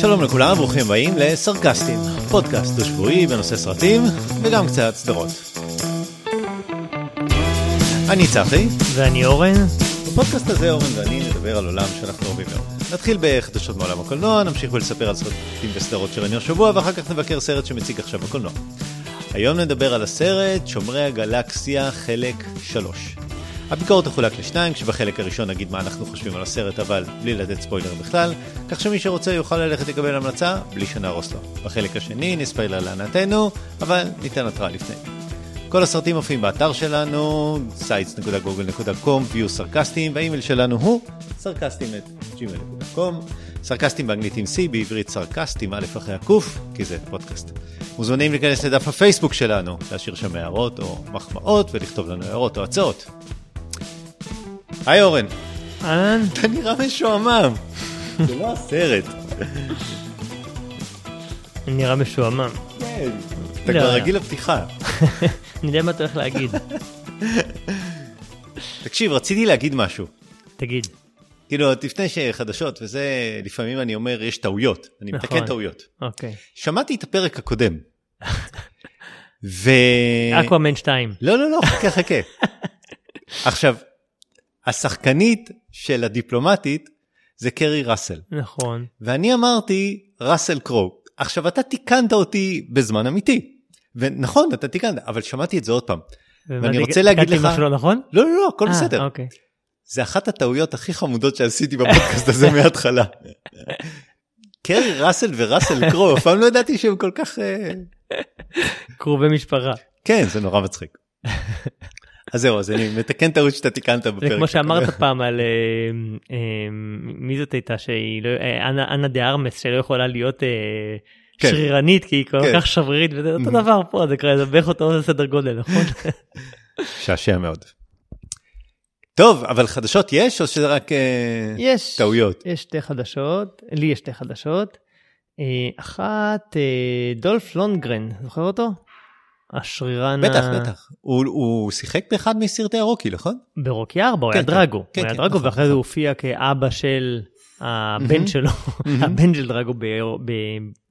שלום לכולם, ברוכים הבאים לסרקסטים, פודקאסט דו-שבועי בנושא סרטים וגם קצת סדרות. אני צחי, ואני אורן. בפודקאסט הזה אורן ואני נדבר על עולם שאנחנו אוהבים מאוד. נתחיל בחדשות מעולם הקולנוע, נמשיך ולספר על סרטים וסדרות שראינו השבוע ואחר כך נבקר סרט שמציג עכשיו בקולנוע. היום נדבר על הסרט שומרי הגלקסיה חלק 3. הביקורת תחולק לשניים, כשבחלק הראשון נגיד מה אנחנו חושבים על הסרט, אבל בלי לתת ספוילר בכלל, כך שמי שרוצה יוכל ללכת לקבל המלצה בלי שנהרוס לו. בחלק השני נספיילר לענתנו, אבל ניתן התראה לפני. כל הסרטים מופיעים באתר שלנו, sites.google.com, view סרקסטים, והאימייל שלנו הוא sarcastim@gmail.com, סרקסטים באנגלית עם C, בעברית סרקסטים, א' אחרי הקוף, כי זה פודקאסט. מוזמנים להיכנס לדף הפייסבוק שלנו, להשאיר שם הערות או מחמאות ולכתוב לנו הערות או הצעות. היי אורן, אהלן, אתה נראה משועמם. זה לא הסרט. אני נראה משועמם. כן. אתה לא. כבר רגיל לפתיחה. אני יודע מה אתה הולך להגיד. תקשיב, רציתי להגיד משהו. תגיד. כאילו, לפני שחדשות וזה, לפעמים אני אומר, יש טעויות. אני מתקן נכון. טעויות. אוקיי. שמעתי את הפרק הקודם. ו... אקוואמן 2. לא, לא, לא, חכה, חכה. עכשיו, השחקנית של הדיפלומטית זה קרי ראסל. נכון. ואני אמרתי ראסל קרו. עכשיו אתה תיקנת אותי בזמן אמיתי. ונכון, אתה תיקנת, אבל שמעתי את זה עוד פעם. ואני רוצה להגיד לך- משהו לא נכון? לא, לא, לא, הכל אה, בסדר. אוקיי. זה אחת הטעויות הכי חמודות שעשיתי בפודקאסט הזה מההתחלה. קרי ראסל וראסל קרו, אף פעם לא ידעתי שהם כל כך... אה, קרובי משפחה. כן, זה נורא מצחיק. אז זהו, אז אני מתקן טעות שאתה תיקנת בפרק. זה כמו שאמרת. פעם על... אה, אה, מי זאת הייתה שהיא לא... אנה- דה ארמס שלא יכולה להיות כן. שרירנית כי היא כל כן. כך שברירית וזה אותו. דבר פה זה כזה בערך אותו סדר גודל נכון? שעשע מאוד. טוב, אבל חדשות יש או שזה רק אה, יש. טעויות? יש שתי חדשות, לי יש שתי חדשות. אה, אחת, אה, דולף לונגרן, זוכר אותו? השרירן בטח, ה- בטח. הוא- הוא שיחק באחד מסרטי הרוקי, נכון? ברוקי 4, הוא כן, היה כן. דרגו. כן, הוא היה כן, דרגו נכון, ואחרי זה נכון. הוא הופיע כאבא של הבן. שלו. הבן של דרגו ב...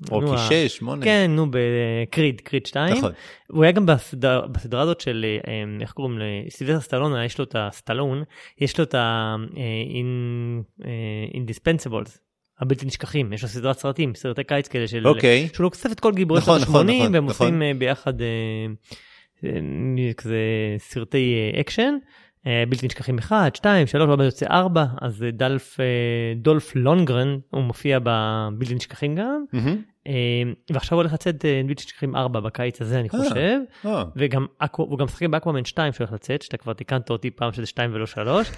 רוקי ה- 6, 8. כן, נו, בקריד, קריד 2. נכון. הוא היה גם בסדר, בסדרה הזאת של, אה, איך קוראים לסילבסטר סטלון, יש לו את הסטלון, יש לו את ה- Expendables, הבלתי נשכחים, יש לו סדרת סרטים, סרטי קיץ כאלה של, אוקיי. שהוא לא אוסף את כל גיבורי נכון, שנות נכון, ה-80, נכון, והם נכון. עושים אה, ביחד אה, אה, כזה סרטי אה, אקשן. אה, בלתי נשכחים 1, 2, 3, עוד מעט יוצא 4, אז דלף, אה, דולף לונגרן, הוא מופיע בבלתי נשכחים גם. אה, ועכשיו הולך לצאת בלתי נשכחים 4 בקיץ הזה אני. חושב. אה, וגם הוא גם משחק באקוואמן 2 שהולך לצאת שאתה כבר תיקנת אותי פעם שזה 2 ולא 3.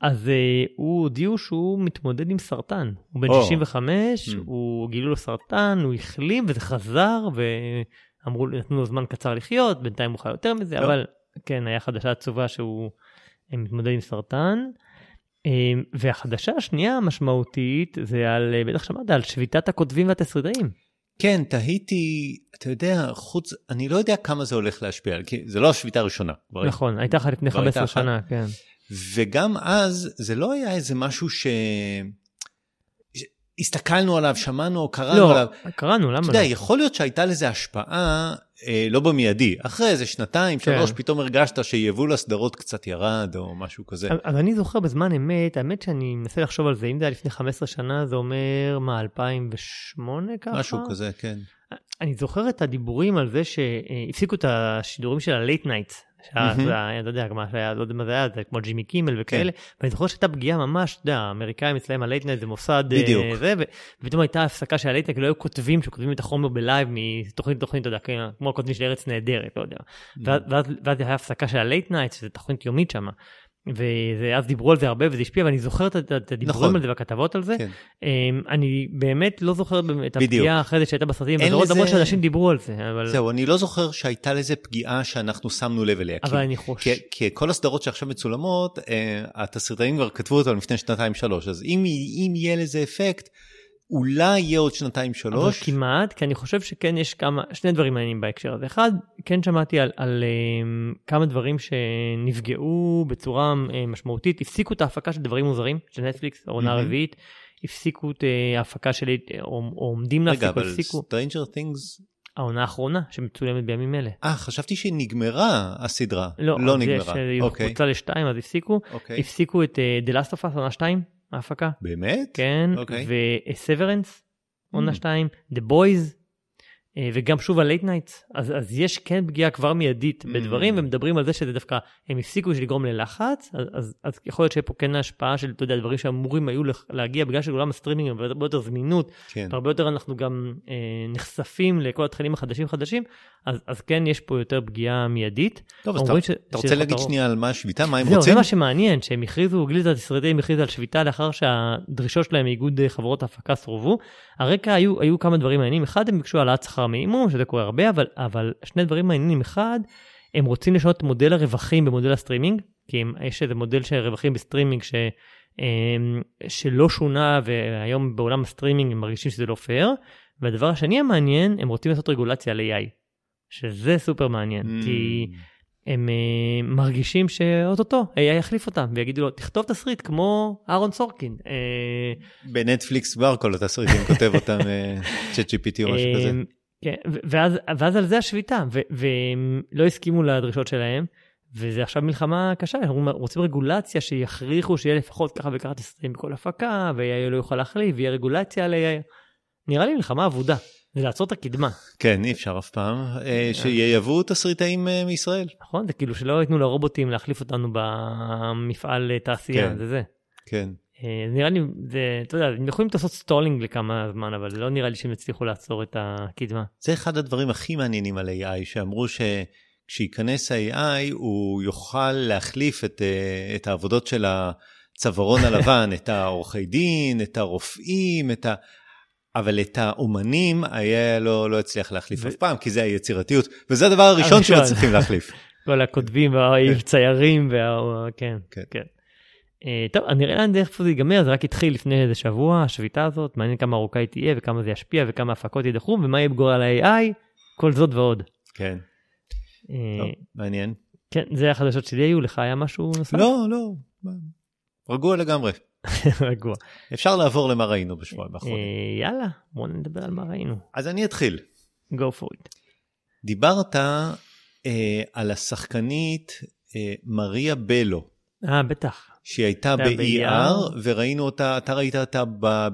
אז אה, הוא הודיעו שהוא מתמודד עם סרטן הוא בן או. 65 Mm. הוא גילו לו סרטן הוא החלים וזה חזר ואמרו נתנו לו זמן קצר לחיות בינתיים הוא חי יותר מזה לא. אבל כן היה חדשה עצובה שהוא מתמודד עם סרטן. אה, והחדשה השנייה המשמעותית זה על אה, בטח שמעת על שביתת הכותבים והתסריטאים. כן, תהיתי, אתה יודע, חוץ, אני לא יודע כמה זה הולך להשפיע, כי זה לא השביתה הראשונה. נכון הייתה לך לפני כבר הייתה 15 אחת. שנה כן. וגם אז זה לא היה איזה משהו ש... הסתכלנו עליו, שמענו קראנו לא, עליו. קראנו, למה אתה לא? יודע, יכול להיות שהייתה לזה השפעה אה, לא במיידי. אחרי איזה שנתיים, כן. שלוש, פתאום הרגשת שיבול הסדרות קצת ירד או משהו כזה. אז אני זוכר בזמן אמת, האמת שאני מנסה לחשוב על זה, אם זה היה לפני 15 שנה, זה אומר, מה, 2008 ככה? משהו כזה, כן. אני זוכר את הדיבורים על זה שהפסיקו את השידורים של ה late night. שהיה, אתה יודע, מה שהיה, לא יודע מה זה היה, זה כמו ג'ימי קימל וכאלה, ואני זוכר שהייתה פגיעה ממש, אתה יודע, האמריקאים אצלם ה late night זה מוסד, אה, בדיוק. זה, ופתאום הייתה הפסקה של ה late night, לא היו כותבים שכותבים את החומר ב live מתוכנית לתוכנית, אתה יודע, כן, כמו הכותבים של ארץ נהדרת, לא יודע. ואז, הייתה הפסקה של ה late night, שזו תוכנית יומית שם. ואז דיברו על זה הרבה וזה השפיע ואני זוכר את- הדיבורים נכון. על זה והכתבות על זה. כן. אמ, אני באמת לא זוכר את בדיוק. הפגיעה אחרי זה שהייתה בסרטים, למרות לזה- למרות שאנשים דיברו על זה, אבל זהו, אני לא זוכר שהייתה לזה פגיעה שאנחנו שמנו לב אליה. אבל כי- אני חושב, כי, כי כל הסדרות שעכשיו מצולמות, אה, התסריטאים כבר כתבו אותם לפני שנתיים שלוש, אז אם, אם יהיה לזה אפקט, אולי יהיה עוד שנתיים אבל שלוש. כמעט, כי אני חושב שכן יש כמה, שני דברים מעניינים בהקשר הזה. אחד, כן שמעתי על, על um, כמה דברים שנפגעו בצורה uh, משמעותית, הפסיקו את ההפקה של דברים מוזרים, של נטפליקס, העונה מהמם. הרביעית, הפסיקו את uh, ההפקה של, או, או עומדים רגע, להפסיק, או אבל הפסיקו. Stranger Things, העונה האחרונה שמצולמת בימים אלה. אה, חשבתי שנגמרה הסדרה. לא, לא אז יש, נגמרה. אה, היא אוקיי, הוקפצה לשתיים, אז הפסיקו. אוקיי. הפסיקו את uh, The Last of Us, עונה 2, ההפקה. באמת? כן, אוקיי. ו-Severance, עונה Mm. 2, The Boys, וגם שוב ה-Late Nights, אז, אז יש כן פגיעה כבר מיידית Mm. בדברים, ומדברים על זה שזה דווקא, הם הפסיקו בשביל לגרום ללחץ, אז, אז, אז יכול להיות שיהיה פה כן השפעה של, אתה יודע, דברים שאמורים היו להגיע, בגלל שעולם הסטרימינג הרבה הרבה יותר זמינות, כן. והרבה יותר אנחנו גם אה, נחשפים לכל התכנים החדשים חדשים, אז, אז כן יש פה יותר פגיעה מיידית. טוב, אז אתה- ש- אתה רוצה להגיד. שנייה על מה השביתה? מה הם זהו, רוצים? זה מה שמעניין, שהם הכריזו, גילדת התסריטאים הכריז על שביתה לאחר שהדרישות שלהם מאיגוד אה, חברות ההפקה סורבו. הרקע היו, היו כמה דברים מעניינים, אחד הם ביקשו העלאת שכר מינימום, שזה קורה הרבה, אבל, אבל שני דברים מעניינים, אחד, הם רוצים לשנות את מודל הרווחים במודל הסטרימינג, כי הם, יש איזה מודל של רווחים בסטרימינג ש, אמ, שלא שונה, והיום בעולם הסטרימינג הם מרגישים שזה לא פייר. והדבר השני המעניין, הם רוצים לעשות רגולציה על AI, שזה סופר מעניין, Mm. כי... הם uh, מרגישים שאו-טו-טו AI יחליף אותם ויגידו לו תכתוב תסריט כמו אהרון סורקין. Uh, בנטפליקס כבר כל התסריטים כותב אותם צ'אט GPT או משהו כזה. כן, ואז, ואז על זה השביתה, ו- והם לא הסכימו לדרישות שלהם, וזה עכשיו מלחמה קשה, אנחנו רוצים רגולציה שיכריחו שיהיה לפחות ככה וככה תסריטים בכל הפקה, ו-AI לא יוכל להחליף, ויהיה רגולציה על AI. נראה לי מלחמה אבודה, זה לעצור את הקדמה, כן, אי אפשר אף פעם. אה, שייבאו תסריטאים אה, מישראל. נכון? זה כאילו שלא ייתנו לרובוטים להחליף אותנו במפעל אה, תעשייה, כן. זה זה. כן. אה, נראה לי, זה, אתה יודע, הם יכולים לעשות stalling לכמה זמן, אבל לא נראה לי שהם יצליחו לעצור את הקדמה. זה אחד הדברים הכי מעניינים על AI, שאמרו שכשייכנס ה-AI הוא יוכל להחליף את, אה, את העבודות של הצווארון הלבן, את העורכי דין, את הרופאים, את ה... אבל את האומנים היה לא, לא הצליח להחליף ו- אף פעם, כי זה היצירתיות, וזה הדבר הראשון הראשון. שמצליחים להחליף. כל הכותבים והציירים, וה... כן, כן. כן. אה, טוב, אני נראה לאן איפה זה ייגמר, זה רק התחיל לפני איזה שבוע, השביתה הזאת, מעניין כמה ארוכה היא תהיה וכמה זה ישפיע וכמה הפקות יידחו, ומה יהיה בגורל ה-AI, כל זאת ועוד. כן, אה, טוב, מעניין. כן, זה החדשות שלי היו, לך היה משהו נוסף? לא, לא, רגוע לגמרי. רגוע. אפשר לעבור למה ראינו בשבועיים האחרונים. אה, יאללה, בוא נדבר על מה ראינו. אז אני אתחיל. go for it. דיברת אה, על השחקנית אה, מריה בלו, אה, בטח. שהיא הייתה ב-ER. וראינו אותה, אתה ראית אותה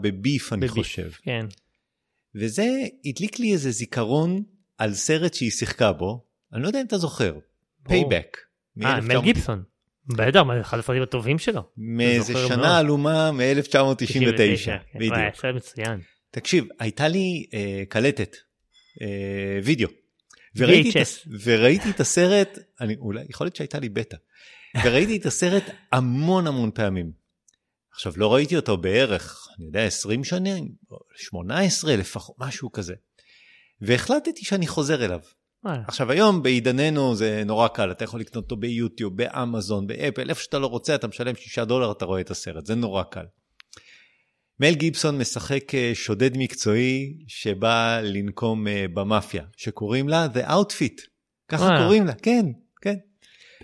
ב Beef, אני ב Beef, חושב. כן. וזה הדליק לי איזה זיכרון על סרט שהיא שיחקה בו, אני לא יודע אם אתה זוכר. Payback. אה, מל גיבסון. בטח, אחד הסרטים הטובים שלו. מאיזה. שנה עלומה מ-1999, כן. בדיוק. וואי, סרט מצוין. תקשיב, הייתה לי אה, קלטת, אה, וידאו, וראיתי, את, וראיתי את הסרט, אני, אולי, יכול להיות שהייתה לי בטא, וראיתי את הסרט המון המון פעמים. עכשיו, לא ראיתי אותו בערך, אני יודע, 20 שנים, או 18 לפחות, משהו כזה. והחלטתי שאני חוזר אליו. וואלה. עכשיו היום בעידננו זה נורא קל, אתה יכול לקנות אותו ביוטיוב, באמזון, באפל, איפה שאתה לא רוצה אתה משלם 6 דולר, אתה רואה את הסרט, זה נורא קל. מל גיבסון משחק אה, שודד מקצועי שבא לנקום אה, במאפיה, שקוראים לה The Outfit, ככה. קוראים לה, כן.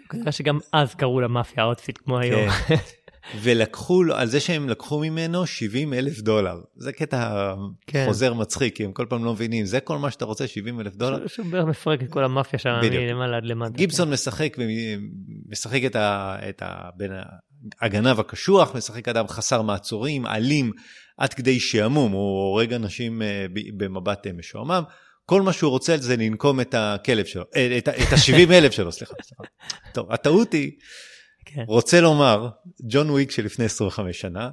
כנראה שגם אז קראו לה מאפיה outfit כמו היום. כן. ולקחו לו, על זה שהם לקחו ממנו 70 אלף דולר. זה קטע כן. חוזר מצחיק, כי הם כל פעם לא מבינים, זה כל מה שאתה רוצה, 70 אלף דולר? שהוא בערך מפרק את כל המאפיה שם. מלמעלה עד למטה. גיבסון משחק, משחק את, ה, את ה, בין הגנב הקשוח, משחק אדם חסר מעצורים, אלים, עד כדי שעמום, הוא הורג אנשים אה, במבט אה, משועמם. כל מה שהוא רוצה זה לנקום את הכלב שלו, אה, את, את ה-70 אלף שלו, סליחה, סליחה. טוב, הטעות היא, כן. רוצה לומר, ג'ון וויק שלפני 25 שנה,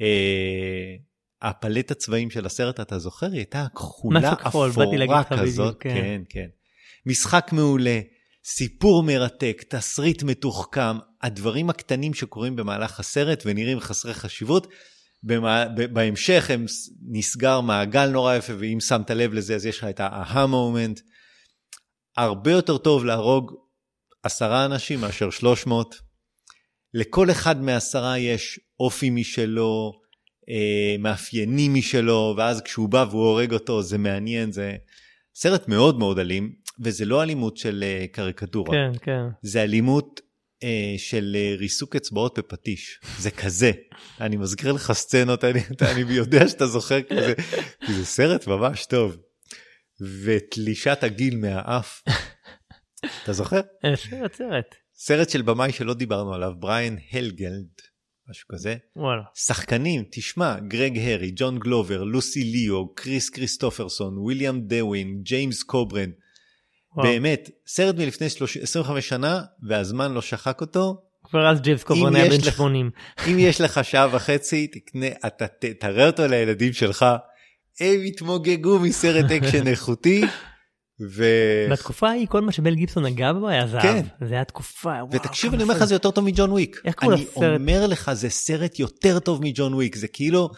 אה, הפלט הצבעים של הסרט, אתה זוכר? היא הייתה כחולה אפורה כזאת, כן. כן, כן. משחק מעולה, סיפור מרתק, תסריט מתוחכם, הדברים הקטנים שקורים במהלך הסרט ונראים חסרי חשיבות, במה, בהמשך הם נסגר מעגל נורא יפה, ואם שמת לב לזה אז יש לך את ה-aha moment. הרבה יותר טוב להרוג עשרה אנשים מאשר 300. לכל אחד מעשרה יש אופי משלו, אה, מאפיינים משלו, ואז כשהוא בא והוא הורג אותו, זה מעניין, זה סרט מאוד מאוד אלים, וזה לא אלימות של אה, קריקטורה. כן, כן. זה אלימות של אה, ריסוק אצבעות בפטיש, זה כזה. אני מזכיר לך סצנות, אני, אני יודע שאתה זוכר, כי זה, כי זה סרט ממש טוב. ותלישת העגיל מהאף, אתה זוכר? אה, סרט, סרט. סרט של במאי שלא דיברנו עליו, בריאן הלגלנד, משהו כזה. וואלה. שחקנים, תשמע, גרג הנרי, ג'ון גלובר, לוסי ליו, קריס כריסטופרסון, ויליאם דווין, ג'יימס קוברן. וואו. באמת, סרט מלפני 30 25 שנה, והזמן לא שחק אותו. כבר אז ג'יימס קוברן היה בן לך- 80. אם יש לך שעה וחצי, תקנה, אתה ת- תראה אותו לילדים שלך, הם יתמוגגו מסרט אקשן איכותי, ו... בתקופה ההיא כל מה שמל גיבסון נגע בו היה זהב. כן. זה היה תקופה, וואו. ותקשיב, אני אומר לך, זה יותר טוב מג'ון וויק. איך קוראים אני לסרט? אומר לך, זה סרט יותר טוב מג'ון וויק, זה כאילו,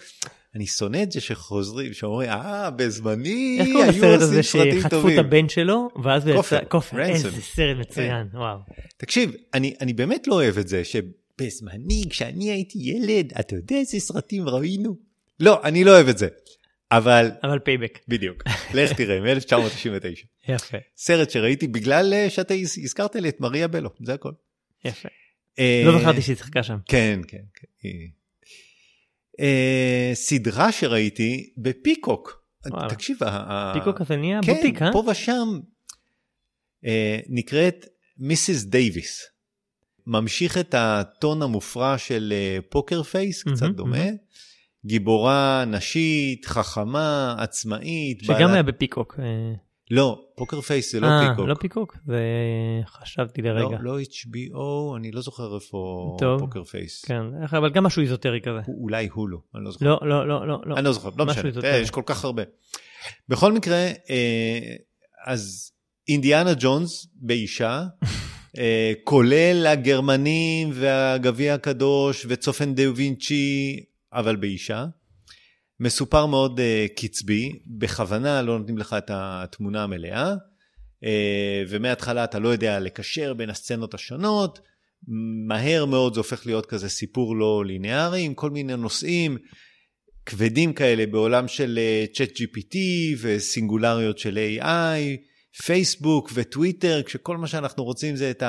אני שונא את זה שחוזרים, שאומרים, אה, בזמני איך קוראים היו לסרט עושים הזה סרטים שחטפו את טובים. הבן שלו, ואז הוא יצא, כופר. איזה סרט מצוין, וואו. תקשיב, אני, אני באמת לא אוהב את זה, שבזמני, כשאני הייתי ילד, אתה יודע איזה סרטים ראינו? לא, אני לא אוהב את זה. אבל, אבל Payback. בדיוק, לך תראה, מ-1999. יפה, סרט שראיתי בגלל אה, שאתה הז- הזכרת לי את מריה בלו, זה הכל. יפה. אה, לא זכרתי שהיא שיחקה שם. כן, כן, כן. אה, סדרה שראיתי ב Peacock. וואלה. תקשיב, ה- Peacock הזה נהיה כן, בוטיק, אה? פה ושם אה, נקראת Mrs. Davis. ממשיך את הטון המופרע של אה, Poker Face, קצת מהמם, דומה. מהמם. גיבורה נשית, חכמה, עצמאית. שגם בעלת- היה ב Peacock. אה, לא, Poker Face זה לא אה, Peacock. לא Peacock? זה חשבתי לרגע. לא, לא HBO, אני לא זוכר איפה טוב. Poker Face. כן, איך- אבל גם משהו איזוטרי כזה. אולי הולו, אני לא זוכר. לא, לא, לא, לא, לא. אני לא זוכר, לא משנה, איזוטרי. אה, יש כל כך הרבה. בכל מקרה, אה, אז אינדיאנה ג'ונס באישה, אה, כולל הגרמנים והגביע הקדוש וצופן דה וינצ'י, אבל באישה. מסופר מאוד uh, קצבי, בכוונה לא נותנים לך את התמונה המלאה, uh, ומההתחלה אתה לא יודע לקשר בין הסצנות השונות, מהר מאוד זה הופך להיות כזה סיפור לא ליניארי, עם כל מיני נושאים כבדים כאלה בעולם של צ'אט GPT וסינגולריות של AI, פייסבוק וטוויטר, כשכל מה שאנחנו רוצים זה את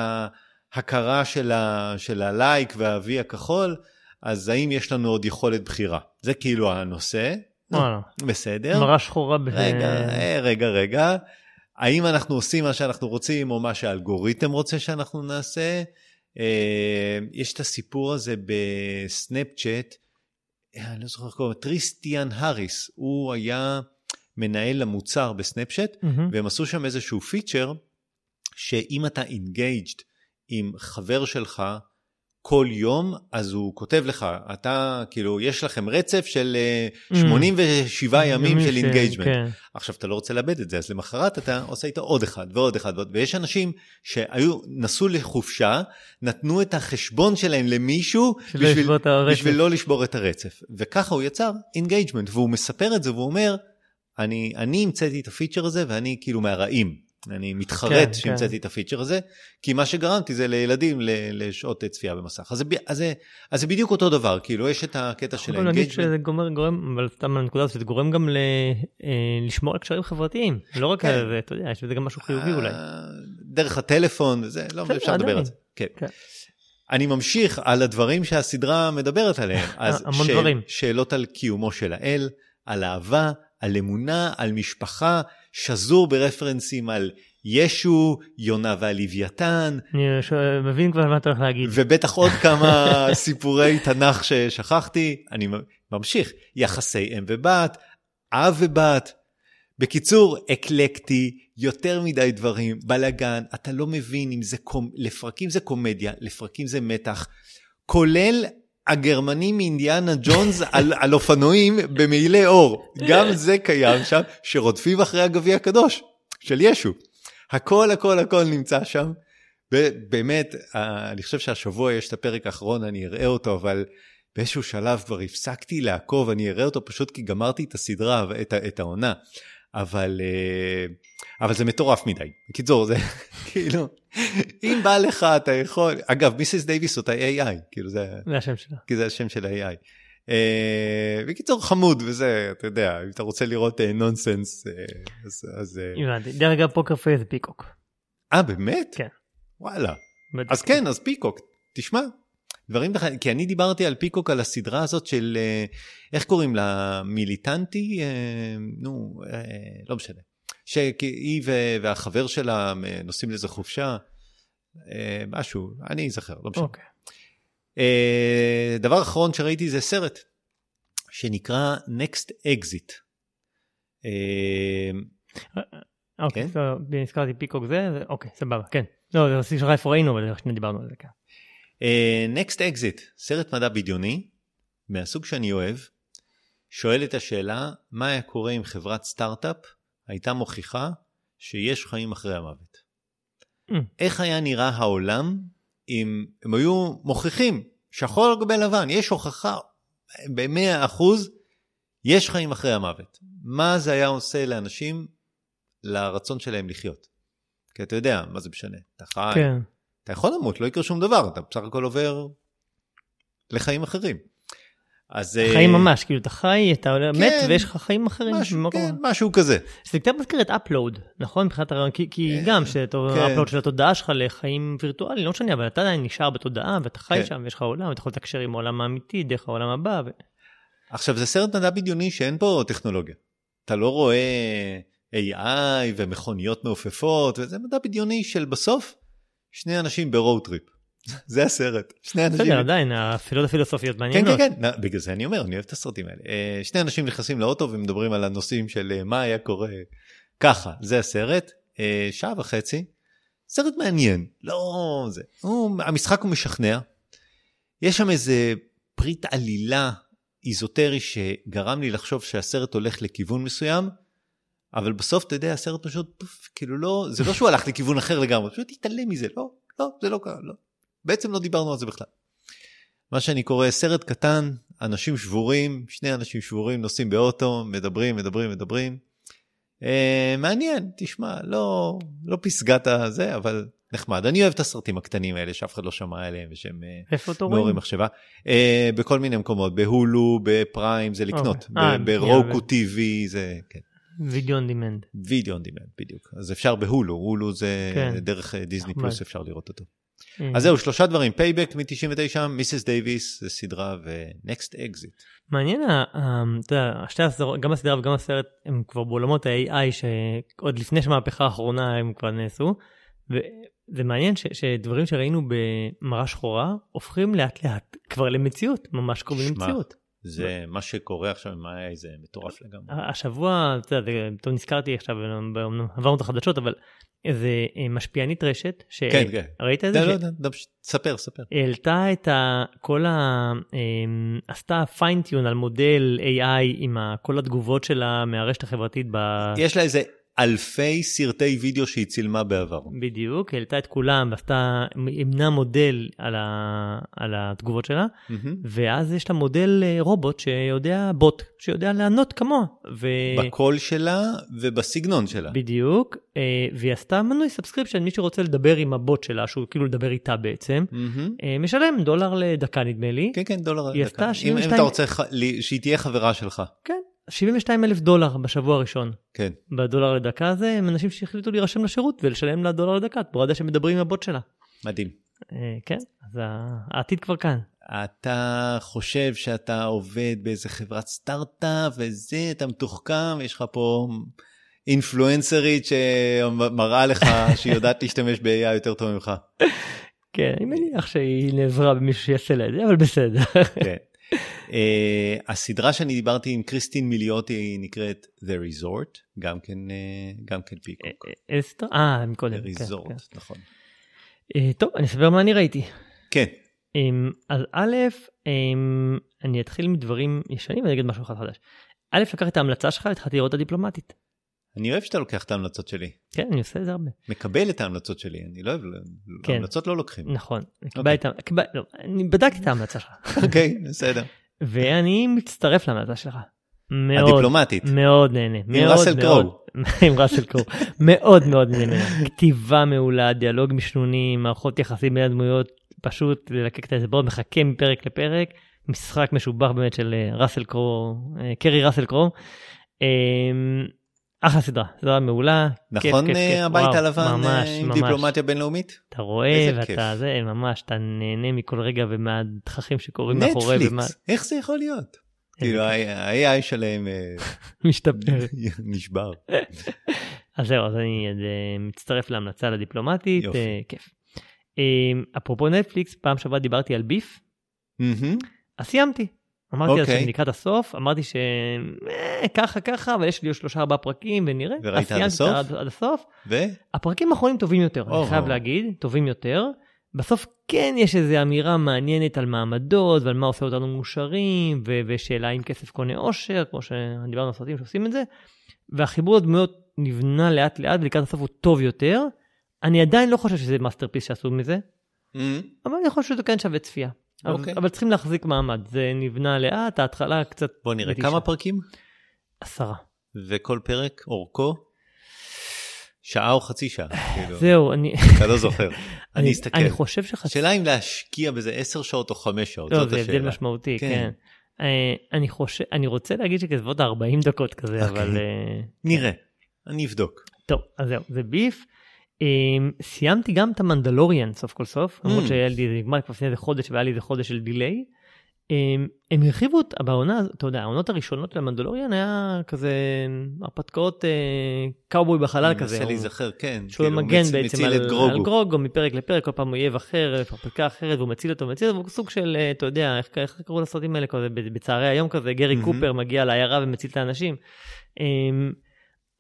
ההכרה של, ה, של הלייק והוי הכחול, אז האם יש לנו עוד יכולת בחירה? זה כאילו הנושא. וואלה. בסדר. מראה שחורה. ב- רגע, אה, רגע, רגע. האם אנחנו עושים מה שאנחנו רוצים או מה שהאלגוריתם רוצה שאנחנו נעשה? אה, יש את הסיפור הזה בסנאפצ'אט, אה, אני לא זוכר איך קוראים, טריסטן האריס, הוא היה מנהל המוצר ב Snapchat, מהמם. והם עשו שם איזשהו פיצ'ר, שאם אתה engaged עם חבר שלך כל יום, אז הוא כותב לך, אתה, כאילו, יש לכם רצף של אה, 87 ימים של engagement. כן. עכשיו אתה לא רוצה לאבד את זה, אז למחרת אתה עושה איתו עוד אחד ועוד אחד ויש אנשים שהיו, נסעו לחופשה, נתנו את החשבון שלהם למישהו בשביל, הרצף. בשביל לא לשבור את הרצף. וככה הוא יצר engagement, והוא מספר את זה והוא אומר, אני, אני המצאתי את הפיצ'ר הזה ואני כאילו מהרעים. אני מתחרט כן, שהמצאתי כן. את הפיצ'ר הזה, כי מה שגרמתי זה לילדים לשעות צפייה במסך. אז זה, אז, זה, אז זה בדיוק אותו דבר, כאילו יש את הקטע של יכול להגיד ה engagement. שזה גומר, גורם, אבל סתם הנקודה הזאת, זה גורם גם ל, אה, לשמור על קשרים חברתיים. לא רק כן. זה, אתה יודע, יש בזה גם משהו חיובי אולי. אה, דרך הטלפון וזה, לא, אפשר לדבר. על זה. כן. כן. אני ממשיך על הדברים שהסדרה מדברת עליהם. אז המון דברים. שאלות על קיומו של האל, על אהבה, על אמונה, על משפחה, שזור ברפרנסים על ישו, יונה והלוויתן, אני מבין כבר מה אתה הולך להגיד. ובטח עוד כמה סיפורי תנ"ך ששכחתי. אני ממשיך, יחסי אם ובת, אב ובת. בקיצור, אקלקטי, יותר מדי דברים, בלאגן, אתה לא מבין אם זה, קומ... לפרקים זה קומדיה, לפרקים זה מתח, כולל הגרמנים מאינדיאנה ג'ונס על, על אופנועים במעילי אור. גם זה קיים שם, שרודפים אחרי הגביע הקדוש של ישו. הכל הכל הכל נמצא שם. ובאמת, אה, אני חושב שהשבוע יש את הפרק האחרון, אני אראה אותו, אבל באיזשהו שלב כבר הפסקתי לעקוב, אני אראה אותו פשוט כי גמרתי את הסדרה, את, את העונה. אבל, אה, אבל זה מטורף מדי. בקיצור, זה כאילו, אם בא לך אתה יכול, אגב, Mrs. Davis אותה AI, כאילו זה, זה השם שלה. כי זה השם של ה-AI. אה, בקיצור, חמוד וזה, אתה יודע, אם אתה רוצה לראות נונסנס, אז... אז, אה, הבנתי. דרך אגב, Poker Face זה Peacock. אה, באמת? כן. וואלה. אז כן, אז Peacock, תשמע. דברים, כי אני דיברתי על Peacock, על הסדרה הזאת של, אה, איך קוראים לה? מיליטנטי? אה, נו, אה, לא משנה. שהיא ו- והחבר שלה אה, נוסעים לאיזה חופשה, אה, משהו, אני אזכר, לא משנה. אוקיי. אה, דבר אחרון שראיתי זה סרט שנקרא Next Exit. אוקיי, כן? נזכרתי פיקוק זה, אוקיי, סבבה, כן. לא, זה שלך איפה ראינו, אבל שנייה דיברנו על זה כאן. אה, Next Exit, סרט מדע בדיוני, מהסוג שאני אוהב, שואל את השאלה, מה היה קורה אם חברת סטארט-אפ הייתה מוכיחה שיש חיים אחרי המוות? Mm. איך היה נראה העולם אם הם היו מוכיחים, שחור על גבי לבן, יש הוכחה ב-100 אחוז, יש חיים אחרי המוות. מה זה היה עושה לאנשים, לרצון שלהם לחיות? כי אתה יודע, מה זה משנה? אתה חי, כן. אתה יכול למות, לא יקרה שום דבר, אתה בסך הכל עובר לחיים אחרים. אז... אה, חיים ממש, כאילו אתה חי, אתה עולה- מת כן. ויש לך חיים אחרים. משהו, כן, אחר. משהו כזה. זה קצת מזכיר את אפלואוד, נכון? מבחינת הרעיון, כי- כי אה, גם שאתה כן. אפלואוד של התודעה שלך לחיים וירטואליים, לא משנה, אבל אתה עדיין נשאר בתודעה ואתה חי כן. שם ויש לך עולם, אתה יכול לתקשר עם העולם האמיתי דרך העולם הבא. ו- עכשיו, זה סרט מדע בדיוני שאין בו טכנולוגיה. אתה לא רואה AI ומכוניות מעופפות, וזה מדע בדיוני של בסוף שני אנשים ב road trip. זה הסרט. שני אנשים... בסדר, עדיין, השאלות הפילוסופיות כן, מעניינות. כן, כן, נ- בגלל זה אני אומר, אני אוהב את הסרטים האלה. אה, שני אנשים נכנסים לאוטו ומדברים על הנושאים של אה, מה היה קורה ככה, זה הסרט, אה, שעה וחצי, סרט מעניין, לא זה, הוא, המשחק הוא משכנע, יש שם איזה פריט עלילה איזוטרי שגרם לי לחשוב שהסרט הולך לכיוון מסוים, אבל בסוף אתה יודע, הסרט פשוט, פוף, כאילו לא, זה לא שהוא הלך לכיוון אחר לגמרי, פשוט התעלם מזה, לא, לא, זה לא קרה, לא. בעצם לא דיברנו על זה בכלל. מה שאני קורא סרט קטן, אנשים שבורים, שני אנשים שבורים נוסעים באוטו, מדברים, מדברים, מדברים. אה, מעניין, תשמע, לא, לא פסגת הזה, אבל נחמד. אני אוהב את הסרטים הקטנים האלה שאף אחד לא שמע עליהם ושהם אה, מעוררים? מחשבה. אה, בכל מיני מקומות, ב Hulu, ב Prime, זה לקנות, אוקיי. אה, ב Roku TV, זה, כן. Video on demand. Video on demand, בדיוק. אז אפשר בהולו, הולו זה כן. דרך אה, Disney. Plus אפשר לראות אותו. אז זהו, שלושה דברים, Payback מ-99, Mrs. Davis, זה סדרה, ו Next Exit. מעניין, ה- ה- אתה יודע, שתי הסדרות, גם הסדרה וגם הסרט, הם כבר בעולמות ה-AI שעוד לפני שהמהפכה האחרונה הם כבר נעשו. וזה מעניין ש- שדברים שראינו במראה שחורה הופכים לאט לאט כבר למציאות, ממש קרובים למציאות. זה מה שקורה עכשיו עם ה-AI זה מטורף לגמרי. השבוע, אתה יודע, טוב נזכרתי עכשיו, אומנם עברנו את החדשות, אבל איזה אה, משפיענית רשת, ש- כן, כן. ראית את זה? לא, לא, לא, לא, ספר, ספר. העלתה את ה... כל ה... אמ, עשתה פיינטיון על מודל AI עם כל התגובות שלה מהרשת החברתית ב... יש לה איזה אלפי סרטי וידאו שהיא צילמה בעבר. בדיוק, העלתה את כולם ועשתה, אימנה מודל על, ה... על התגובות שלה, מהמם. ואז יש לה מודל אה, רובוט שיודע, בוט, שיודע לענות כמוה. ו... בקול שלה ובסגנון שלה. בדיוק, אה, והיא עשתה מנוי subscription, מי שרוצה לדבר עם הבוט שלה, שהוא כאילו לדבר איתה בעצם. אה, משלם דולר לדקה נדמה לי. כן, כן, דולר. היא לדקה. עשתה אם- אם 72 אתה רוצה ח- שהיא תהיה חברה שלך. כן, 72 אלף דולר בשבוע הראשון. כן. בדולר לדקה הזה הם אנשים שהחליטו להירשם לשירות ולשלם לה דולר לדקה, תמורת זה שמדברים עם הבוט שלה. מדהים. אה, כן, אז העתיד כבר כאן. אתה חושב שאתה עובד באיזה חברת סטארט-אפ וזה, אתה מתוחכם, יש לך פה אינפלואנסרית שמראה לך שהיא יודעת להשתמש ב-AI יותר טוב ממך. כן, אני מניח שהיא נעזרה במישהו שיעשה לה את זה, אבל בסדר. כן. Uh, הסדרה שאני דיברתי עם קריסטין מיליוטי היא נקראת The Resort, גם כן, uh, גם כן פיקוק. איזה סדרה? אה, מקודם. The כן, Resort, כן. נכון. אה, טוב, אני אספר מה אני ראיתי. כן, אמ, אז א', אמ, אני אתחיל מדברים ישנים ואני אגיד משהו אחד חדש. א', לקחתי את ההמלצה שלך והתחלתי לראות את הדיפלומטית. אני אוהב שאתה לוקח את ההמלצות שלי. כן, אני עושה את זה הרבה. מקבל את ההמלצות שלי, אני לא אוהב, כן. המלצות לא לוקחים. נכון. קיבל את ה- לא, אני בדקתי את ההמלצה שלך. אוקיי, בסדר. ואני מצטרף להמלצה שלך. מאוד, הדיפלומטית. מאוד נהנה. מאוד ראסל. קרואו. עם ראסל קרואו. מאוד מאוד נהנה. כתיבה מעולה, דיאלוג משנוני, מערכות יחסים בין הדמויות, פשוט ללקק את האצבעות, מחכה מפרק לפרק. משחק משובח באמת של אה, ראסל קרו, אה, קרי ראסל קרו. אה, אחלה סדרה, סדרה מעולה. כיף, נכון כיף, כיף, הבית וואו, הלבן אה, ממש, עם ממש. דיפלומטיה בינלאומית? אתה רואה ואתה כיף. זה ממש אתה נהנה מכל רגע ומהתככים שקורים מאחורי ומה נטפליקס, איך זה יכול להיות? כאילו ה-AI שלהם אה, משתפר. נשבר. אז זהו אז אני אה, מצטרף להמלצה לדיפלומטית. אה, כיף. אה, אפרופו נטפליקס פעם שעברה דיברתי על ביף. אז סיימתי. אמרתי אז אוקיי. שאני לקראת הסוף אמרתי שככה ככה אבל יש לי שלושה ארבעה פרקים ונראה. וראית עד הסוף? עד, עד הסוף. ו? הפרקים האחרונים טובים יותר אני או. חייב להגיד טובים יותר. בסוף כן יש איזו אמירה מעניינת על מעמדות ועל מה עושה אותנו מאושרים ו- ושאלה אם כסף קונה אושר כמו שדיברנו על סרטים שעושים את זה. והחיבור הדמויות נבנה לאט לאט ולקראת הסוף הוא טוב יותר. אני עדיין לא חושב שזה masterpiece שעשו מזה מהמם. אבל אני חושב שזה כן שווה צפייה. אבל- אוקיי. אבל צריכים להחזיק מעמד זה נבנה לאט ההתחלה קצת בוא נראה מתישה. כמה פרקים עשרה. וכל פרק אורכו שעה או חצי שעה. כאילו, זהו אני אתה לא זוכר. אני אסתכל. אני חושב שחצי השאלה אם להשקיע בזה 10 שעות או 5 שעות, לא, זאת זה הבדל השאלה. משמעותי, כן. כן. אה, אני חושב, אני רוצה להגיד שכסביבות 40 דקות כזה, אוקיי. אבל... אה, נראה, אני אבדוק. טוב, אז זהו, זה ביף. אה, סיימתי גם את המנדלוריאן סוף כל סוף, למרות Mm. שהיה לי, נגמר כבר לפני איזה חודש והיה לי איזה חודש של דיליי. אה, הם הרחיבו אותה בעונה, אתה יודע, העונות הראשונות של המנדלוריאן היה כזה הרפתקאות אה, קאובוי בחלל אני כזה. מנסה הוא- להיזכר, כן. שהוא כאילו, מגן בעצם על, גרוגו. מפרק לפרק, כל פעם אויב אחר, הרפתקה אחרת, והוא מציל אותו, מציל אותו, והוא סוג של, אה, אתה יודע, איך, קראו לסרטים האלה בצהרי היום כזה, גרי. קופר מגיע לעיירה ומציל את האנשים.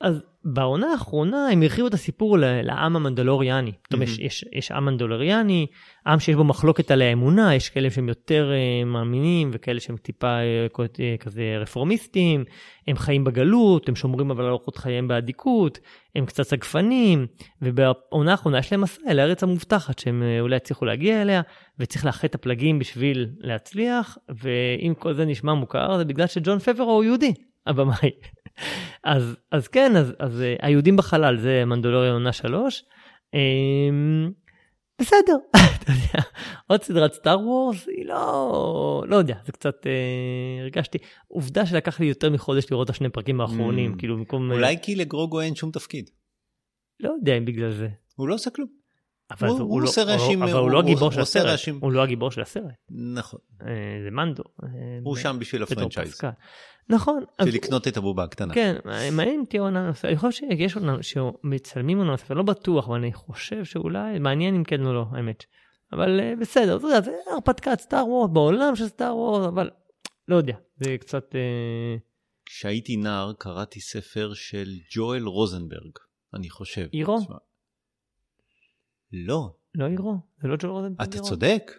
אז בעונה האחרונה הם הרחיבו את הסיפור לעם המנדלוריאני. זאת אומרת, יש. יש, יש עם מנדלוריאני, עם שיש בו מחלוקת על האמונה, יש כאלה שהם יותר uh, מאמינים וכאלה שהם טיפה uh, כזה רפורמיסטים, הם חיים בגלות, הם שומרים אבל על אורחות חייהם באדיקות, הם קצת סגפנים, ובעונה האחרונה יש להם מסע אל הארץ המובטחת שהם uh, אולי יצליחו להגיע אליה, וצריך לאחד את הפלגים בשביל להצליח, ואם כל זה נשמע מוכר זה בגלל שג'ון פברו הוא יהודי, הבמאי. אז, אז כן, אז, אז אה, היהודים בחלל זה מנדלוריון עונה שלוש. אמ, בסדר, אתה יודע, עוד סדרת סטאר וורס היא לא, לא יודע, זה קצת אה, הרגשתי, עובדה שלקח לי יותר מחודש לראות את השני פרקים האחרונים, Mm. כאילו במקום, אה, אולי כי לגרוגו אין שום תפקיד. לא יודע אם בגלל זה. הוא לא עושה כלום. אבל הוא- לא- עושה רעשים, אבל הוא- לא הגיבור של הסרט, רעשים. הוא לא הגיבור של הסרט, נכון. אה, זה מנדו. אה, הוא שם בשביל ה franchise. נכון. בשביל לקנות את הבובה הקטנה. כן, מעניין אם תהיה עונה נוספת, אני חושב שיש עונה שמצלמים עונה נוספת, לא בטוח, אבל אני חושב שאולי, מעניין אם כן או לא, האמת. אבל אה, בסדר, אתה יודע, זה הרפתקת Star Wars בעולם של Star Wars, אבל לא יודע, זה קצת... כשהייתי נער קראתי ספר של ג'ואל רוזנברג, אני חושב. עירו? לא, לא עירו, זה לא ג'ול רוזנברג אתה עירו. צודק.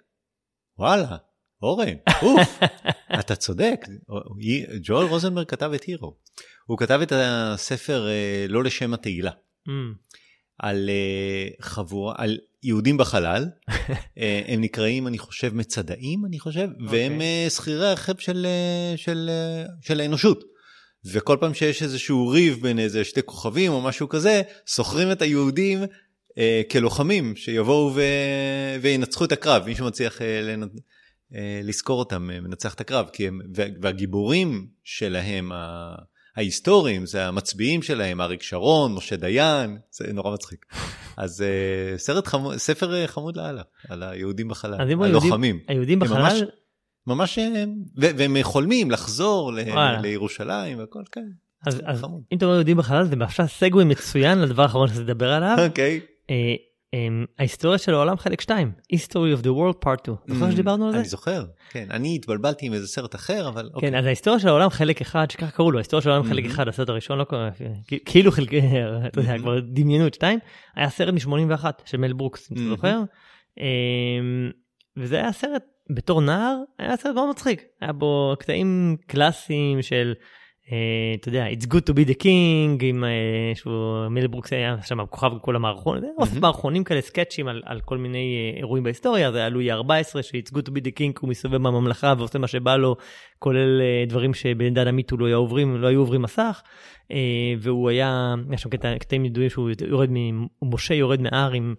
וואלה, אורן, אוף, אתה צודק. ג'ואל רוזנברג כתב את הירו. הוא כתב את הספר אה, לא לשם התהילה. Mm, על אה, חבורה, על יהודים בחלל, אה, הם נקראים אני חושב מצדאים אני חושב, והם אה, שכירי הרכב של, של, של האנושות. וכל פעם שיש איזשהו ריב בין איזה שתי כוכבים או משהו כזה, שוכרים את היהודים כלוחמים שיבואו ו... וינצחו את הקרב, מישהו מצליח אה, לנ... אה, לזכור אותם, אה, מנצח את הקרב, כי הם, וה- והגיבורים שלהם, ה... ההיסטוריים, זה המצביעים שלהם, אריק שרון, משה דיין, זה נורא מצחיק. אז אה, סרט חמוד, ספר אה, חמוד לאללה, על היהודים בחלל, היהודים- הלוחמים. היהודים הם ממש- בחלל, ממש, אה, ו- והם חולמים לחזור ל-. לירושלים והכל, כן. אז אז. אם אתה אומר יהודים בחלל, זה עכשיו סגווי מצוין לדבר האחרון שזה לדבר עליו. אוקיי. אה, אה, ההיסטוריה של העולם חלק 2, History of the World Part 2. זוכר שדיברנו על זה? אני זוכר, כן. אני התבלבלתי עם איזה סרט אחר, אבל אוקיי. כן, אז ההיסטוריה של העולם חלק אחד, שככה קראו לו, ההיסטוריה של העולם חלק Mhm. אחד, הסרט הראשון לא קורה, כאילו חלק, אתה יודע, Mhm. כבר דמיינו את שתיים, היה סרט מ-81 של מל ברוקס, אם אתה Mhm. זוכר, אמ, וזה היה סרט, בתור נער, היה סרט מאוד מצחיק, היה בו קטעים קלאסיים של, אה, אתה יודע, It's good to be the king, עם אה, שהוא, מל ברוקס היה שם כוכב כל המערכון, זה אוסף Mhm. מערכונים כאלה, סקצ'ים על, כל מיני אה, אירועים בהיסטוריה, זה היה לואי ה-14, ש-It's good to be the king, הוא מסתובב בממלכה ועושה מה שבא לו, כולל אה, דברים שבעידן המיטו לא היו עוברים, לא היו עוברים מסך, אה, והוא היה, יש שם קטע- קטעים ידועים שהוא יורד, משה יורד מההר עם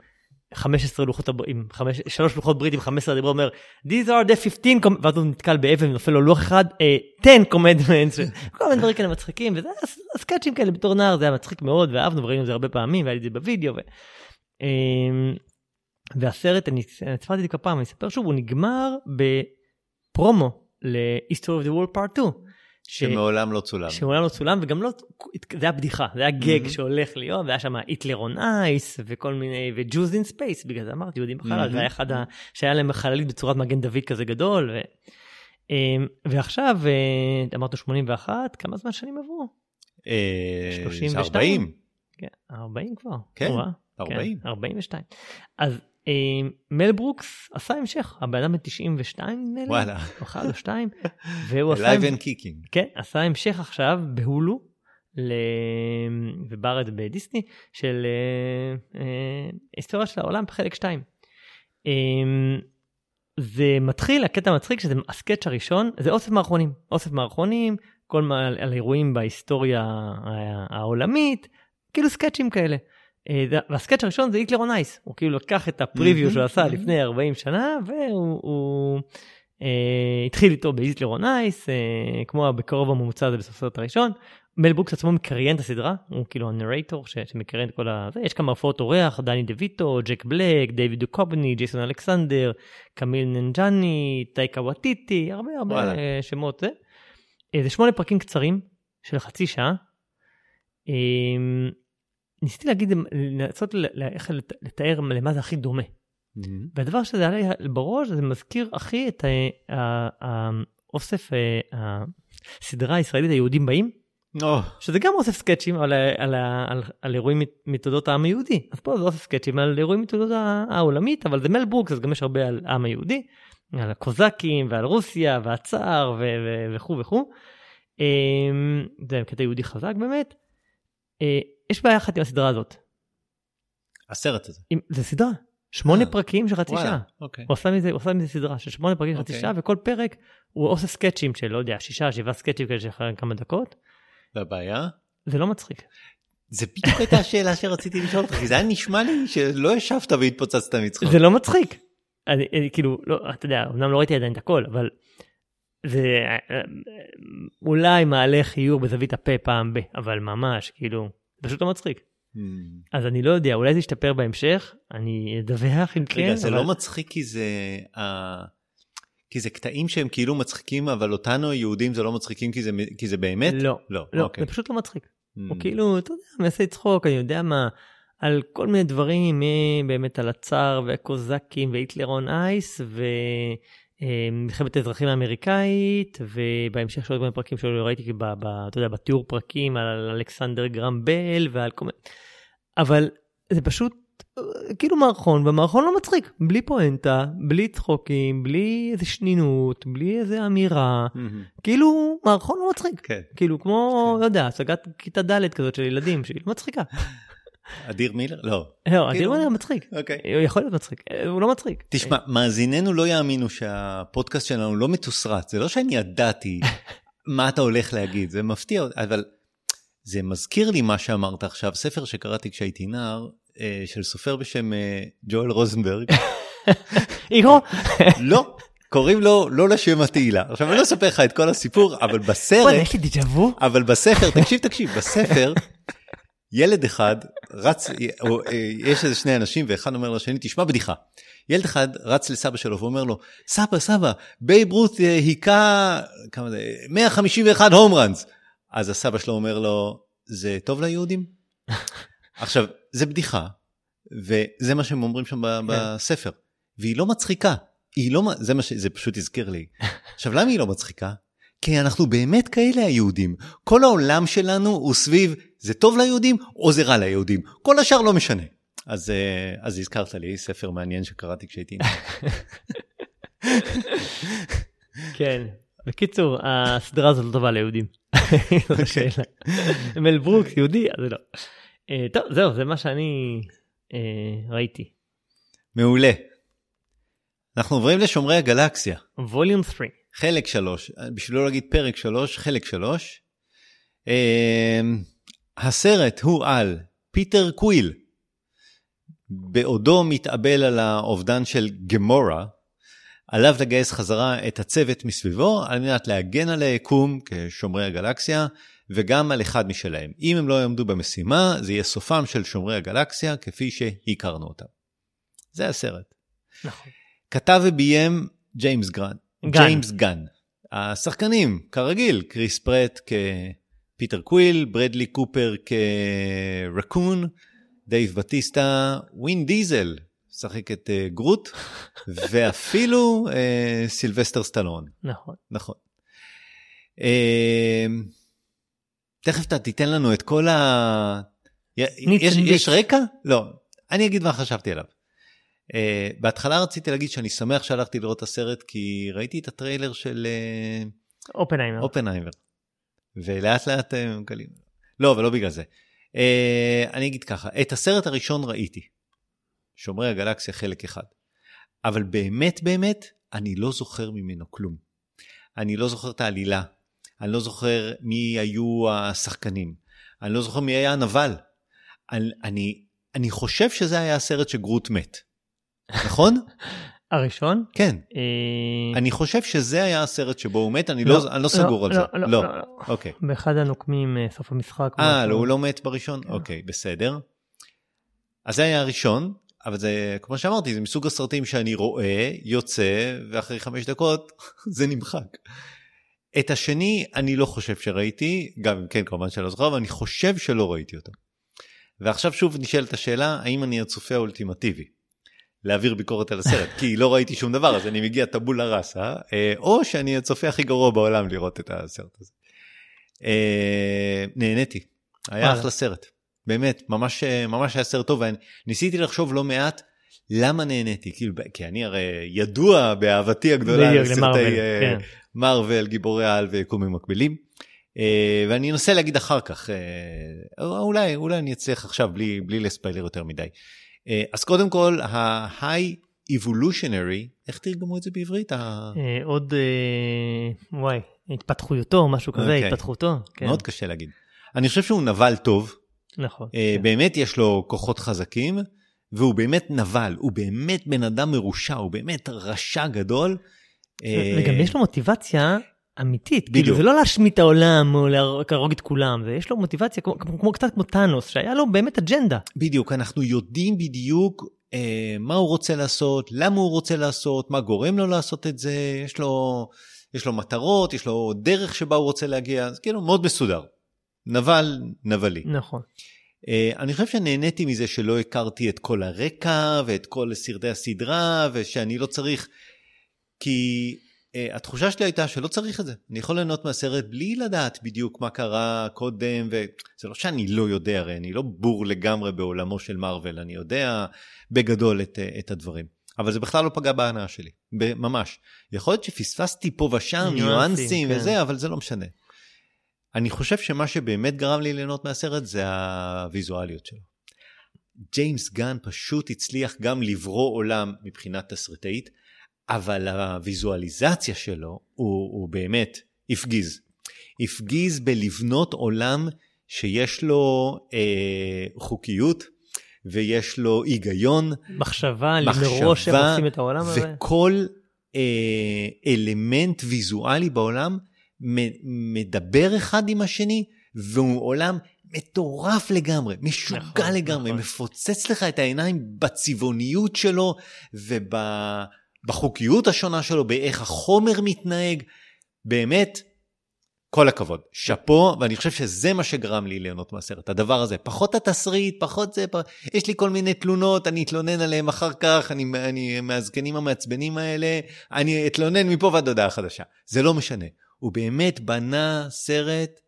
15 לוחות, עם חמש, שלוש לוחות ברית עם 15 דיברות, אומר, these are the 15, com-" ואז הוא נתקל באבן ונופל לו לוח אחד, אה, 10 commandments, כל מיני דברים כאלה מצחיקים, וזה היה ס- סקאצ'ים כאלה בתור נער, זה היה מצחיק מאוד, ואהבנו וראינו את זה הרבה פעמים, והיה לי את זה בווידאו. ו... אמ, והסרט, אני סיפרתי את זה כמה פעם, אני אספר שוב, הוא נגמר בפרומו ל-History of the World Part 2. ש- שמעולם לא צולם. שמעולם לא צולם וגם לא, זה היה בדיחה, זה היה גאג מהמם. שהולך להיות, והיה שם היטלר on Ice וכל מיני, ו Jews in Space, בגלל זה אמרתי, יהודים בחלל, מהמם. זה היה אחד ה... שהיה להם חללית בצורת מגן דוד כזה גדול, ו... אמ, ועכשיו, אה, אמרת 81, כמה זמן שנים עברו? אה, 32? 40. כן, 40 כבר. כן, וואה, 40. כן, 42. אז אה, מל ברוקס עשה המשך, הבן אדם בן 92 נדמה לי, וואלה. או אחד או שתיים, והוא עשה... Live and kicking. כן, עשה המשך עכשיו בהולו, ל... ובארץ בדיסני, של אה, אה, היסטוריה של העולם בחלק 2. אה, זה מתחיל, הקטע המצחיק שזה הסקץ' הראשון, זה אוסף מערכונים. אוסף מערכונים, כל מיני על אירועים בהיסטוריה העולמית, כאילו סקצ'ים כאלה. אה, והסקץ' הראשון זה היטלר on Ice, הוא כאילו לקח את ה preview שהוא עשה לפני 40 שנה, והוא הוא, אה, התחיל איתו בהיטלר on Ice, אה, כמו בקרוב הממוצע הזה בסוף הסרט הראשון. מל ברוקס עצמו מקריין את הסדרה, הוא כאילו ה narrator שמקריין את כל ה... זה, יש כמה הופעות אורח, דני דה ויטו, ג'ק בלק, דיוויד דוכובני, ג'ייסון אלכסנדר, קומייל ננג'יאני, טאיקה וואיטיטי, הרבה הרבה שמות זה. זה שמונה פרקים קצרים של חצי שעה. אה, ניסיתי להגיד, לנסות איך לת- לתאר למה זה הכי דומה. מהמם. והדבר שזה עלה בראש, זה מזכיר הכי את האוסף, אה, הסדרה הישראלית היהודים באים, או, שזה גם אוסף סקצ'ים על, על, על, על אירועים מת- מתולדות העם היהודי. אז פה זה אוסף סקצ'ים על אירועים מתולדות העולמית, אבל זה מל ברוקס, אז גם יש הרבה על העם היהודי, על הקוזקים ועל רוסיה והצאר וכו' וכו'. אמ, זה קטע יהודי חזק באמת. יש בעיה אחת עם הסדרה הזאת. הסרט הזה. עם- זה סדרה, שמונה אה, פרקים של חצי וואלה, שעה. אוקיי. הוא עשה מזה, הוא עשה מזה סדרה של שמונה פרקים חצי אוקיי. שעה, וכל פרק הוא אוסף סקצ'ים של, לא יודע, שישה, שבעה סקצ'ים כאלה של כמה דקות. והבעיה? זה לא מצחיק. זה בדיוק הייתה השאלה שרציתי לשאול אותך, כי זה היה נשמע לי שלא ישבת והתפוצצת מצחוק. זה לא מצחיק. אני, אני כאילו, לא, אתה יודע, אמנם לא ראיתי עדיין את הכל, אבל זה אה, אה, אולי מעלה חיוך בזווית הפה פעם ב, אבל ממש, כאילו, זה פשוט לא מצחיק. מהמם. אז אני לא יודע, אולי זה ישתפר בהמשך, אני אדווח אם כן. רגע, זה אבל... לא מצחיק כי זה... אה, כי זה קטעים שהם כאילו מצחיקים, אבל אותנו היהודים זה לא מצחיקים כי זה, כי זה באמת? לא, לא, לא, אוקיי. זה פשוט לא מצחיק. Mm. הוא כאילו, אתה יודע, מנסה לצחוק, אני יודע מה, על כל מיני דברים, באמת על הצאר והקוזקים והיטלר און אייס, ומלחמת האזרחים האמריקאית, ובהמשך של עוד מיני פרקים שלו ראיתי, ב, ב, אתה יודע, בתיאור פרקים על אלכסנדר גרם בל ועל כל מיני, אבל זה פשוט אה, כאילו מערכון, והמערכון לא מצחיק, בלי פואנטה, בלי צחוקים, בלי איזה שנינות, בלי איזה אמירה, מהמם. כאילו מערכון לא מצחיק. כן. כאילו כמו, כן. לא יודע, הצגת כיתה ד' כזאת של ילדים, שהיא לא מצחיקה. אדיר מילר? לא. לא, כאילו- אדיר מילר מצחיק. אוקיי. הוא יכול להיות מצחיק, הוא לא מצחיק. תשמע, מאזיננו לא יאמינו שהפודקאסט שלנו לא מתוסרט. זה לא שאני ידעתי מה אתה הולך להגיד, זה מפתיע, אבל זה מזכיר לי מה שאמרת עכשיו, ספר שקראתי כשהייתי נער, אה, של סופר בשם אה, ג'ואל רוזנברג. איגו, לא, קוראים לו לא לשם התהילה. עכשיו אני לא אספר לך את כל הסיפור, אבל בסרט, יש לי דז'ה וו. אבל בספר, תקשיב, תקשיב, בספר, ילד אחד רץ, או, אה, יש איזה שני אנשים ואחד אומר לשני, תשמע בדיחה. ילד אחד רץ לסבא שלו ואומר לו, סבא, סבא, בייב רות אה, היכה, כמה זה, 151 home runs. אז הסבא שלו אומר לו, זה טוב ליהודים? עכשיו, זה בדיחה, וזה מה שהם אומרים שם ב- בספר, והיא לא מצחיקה. היא לא, זה מה שזה פשוט הזכיר לי. עכשיו, למה היא לא מצחיקה? כי אנחנו באמת כאלה היהודים. כל העולם שלנו הוא סביב זה טוב ליהודים או זה רע ליהודים. כל השאר לא משנה. אז, אה, אז הזכרת לי ספר מעניין שקראתי כשהייתי... כן. בקיצור, הסדרה הזאת לא טובה ליהודים. זאת אוקיי. השאלה. מל ברוקס יהודי, אז זה לא. אה, טוב, זהו, זה מה שאני אה, ראיתי. מעולה. אנחנו עוברים לשומרי הגלקסיה. Volume 3. חלק 3, בשביל לא להגיד פרק 3, חלק 3. הסרט הוא על פיטר קוויל. בעודו מתאבל על האובדן של גמורה, עליו לגייס חזרה את הצוות מסביבו על מנת להגן על היקום כשומרי הגלקסיה וגם על אחד משלהם. אם הם לא יעמדו במשימה, זה יהיה סופם של שומרי הגלקסיה כפי שהכרנו אותם. זה הסרט. נכון. כתב וביים ג'יימס גאן. גאן. ג'יימס גאן. השחקנים, כרגיל, קריס פרט כפיטר קוויל, ברדלי קופר כרקון, דייב בטיסטה, וין דיזל, שחק את אה, גרוט, ואפילו אה, סילבסטר סטלון. נכון. נכון. אה, תכף אתה תיתן לנו את כל ה... יש. יש רקע? לא. אני אגיד מה חשבתי עליו. Uh, בהתחלה רציתי להגיד שאני שמח שהלכתי לראות את הסרט כי ראיתי את הטריילר של uh, אופנהיימר. אופנהיימר. ולאט לאט הם מגלים. לא, אבל לא בגלל זה. Uh, אני אגיד ככה, את הסרט הראשון ראיתי. שומרי הגלקסיה חלק אחד. אבל באמת באמת, אני לא זוכר ממנו כלום. אני לא זוכר את העלילה. אני לא זוכר מי היו השחקנים. אני לא זוכר מי היה הנבל. אני, אני, אני חושב שזה היה הסרט שגרוט מת. נכון? הראשון? כן. אה, אני חושב שזה היה הסרט שבו הוא מת, אני לא, אני לא סגור על זה. לא, לא, לא, לא. אוקיי. באחד הנוקמים אה, סוף המשחק. אה. לא, הוא לא מת בראשון? כן. אוקיי, בסדר. אז זה היה הראשון, אבל זה, כמו שאמרתי, זה מסוג הסרטים שאני רואה, יוצא, ואחרי חמש דקות זה נמחק. את השני, אני לא חושב שראיתי, גם אם כן, כמובן שאני לא זוכר, אבל אני חושב שלא ראיתי אותו. ועכשיו שוב נשאלת השאלה, האם אני הצופה האולטימטיבי? להעביר ביקורת על הסרט, כי לא ראיתי שום דבר, אז אני מגיע טבולה ראסה, אה, או שאני הצופה הכי גרוע בעולם לראות את הסרט הזה. אה, נהניתי, היה. אחלה סרט, באמת, ממש, אה, ממש היה סרט טוב, וניסיתי לחשוב לא מעט למה נהניתי, כאילו, כי אני הרי ידוע באהבתי הגדולה לסרטי אה, כן. מארוול, גיבורי העל ויקומים מקבילים. ואני אנסה להגיד אחר כך, אולי, אולי אני אצליח עכשיו בלי, בלי לספיילר יותר מדי. אה, אז קודם כל, ה-high evolutionary, איך תרגמו את זה בעברית? אה, עוד, אה, וואי, התפתחויותו, משהו כזה, אוקיי. התפתחותו. כן, מאוד קשה להגיד. אני חושב שהוא נבל טוב, נכון. כן. באמת יש לו כוחות חזקים, והוא באמת נבל, הוא באמת בן אדם מרושע, הוא באמת רשע גדול. וגם יש לו מוטיבציה אמיתית, בדיוק. כאילו זה לא להשמיט את העולם או להרוג את כולם, זה יש לו מוטיבציה כמו, כמו, כמו קצת כמו טאנוס, שהיה לו באמת אג'נדה. בדיוק, אנחנו יודעים בדיוק אה, מה הוא רוצה לעשות, למה הוא רוצה לעשות, מה גורם לו לעשות את זה, יש לו, יש לו מטרות, יש לו דרך שבה הוא רוצה להגיע, זה כאילו מאוד מסודר. נבל, נבלי. נכון. אה, אני חושב שנהניתי מזה שלא הכרתי את כל הרקע ואת כל סרטי הסדרה, ושאני לא צריך, כי התחושה שלי הייתה שלא צריך את זה. אני יכול ליהנות מהסרט בלי לדעת בדיוק מה קרה קודם, וזה לא שאני לא יודע, הרי אני לא בור לגמרי בעולמו של מארוול, אני יודע בגדול את, uh, את הדברים. אבל זה בכלל לא פגע בהנאה שלי, ממש. יכול להיות שפספסתי פה ושם ניואנסים כן. וזה, אבל זה לא משנה. אני חושב שמה שבאמת גרם לי ליהנות מהסרט זה הוויזואליות שלו. ג'יימס גן פשוט הצליח גם לברוא עולם מבחינה תסריטאית, אבל הוויזואליזציה שלו הוא, הוא באמת הפגיז. הפגיז בלבנות עולם שיש לו אה, חוקיות ויש לו היגיון, מחשבה, מראש איך עושים את העולם הזה. וכל אה, אלמנט ויזואלי בעולם מדבר אחד עם השני, והוא עולם מטורף לגמרי, משוגע נכון, לגמרי, נכון. מפוצץ לך את העיניים בצבעוניות שלו ובחוקיות השונה שלו, באיך החומר מתנהג. באמת, כל הכבוד, שאפו, ואני חושב שזה מה שגרם לי ליהנות מהסרט, הדבר הזה. פחות התסריט, פחות זה, פ... יש לי כל מיני תלונות, אני אתלונן עליהם אחר כך, אני, אני מהזקנים המעצבנים האלה, אני אתלונן מפה ועד הודעה חדשה. זה לא משנה. הוא באמת בנה סרט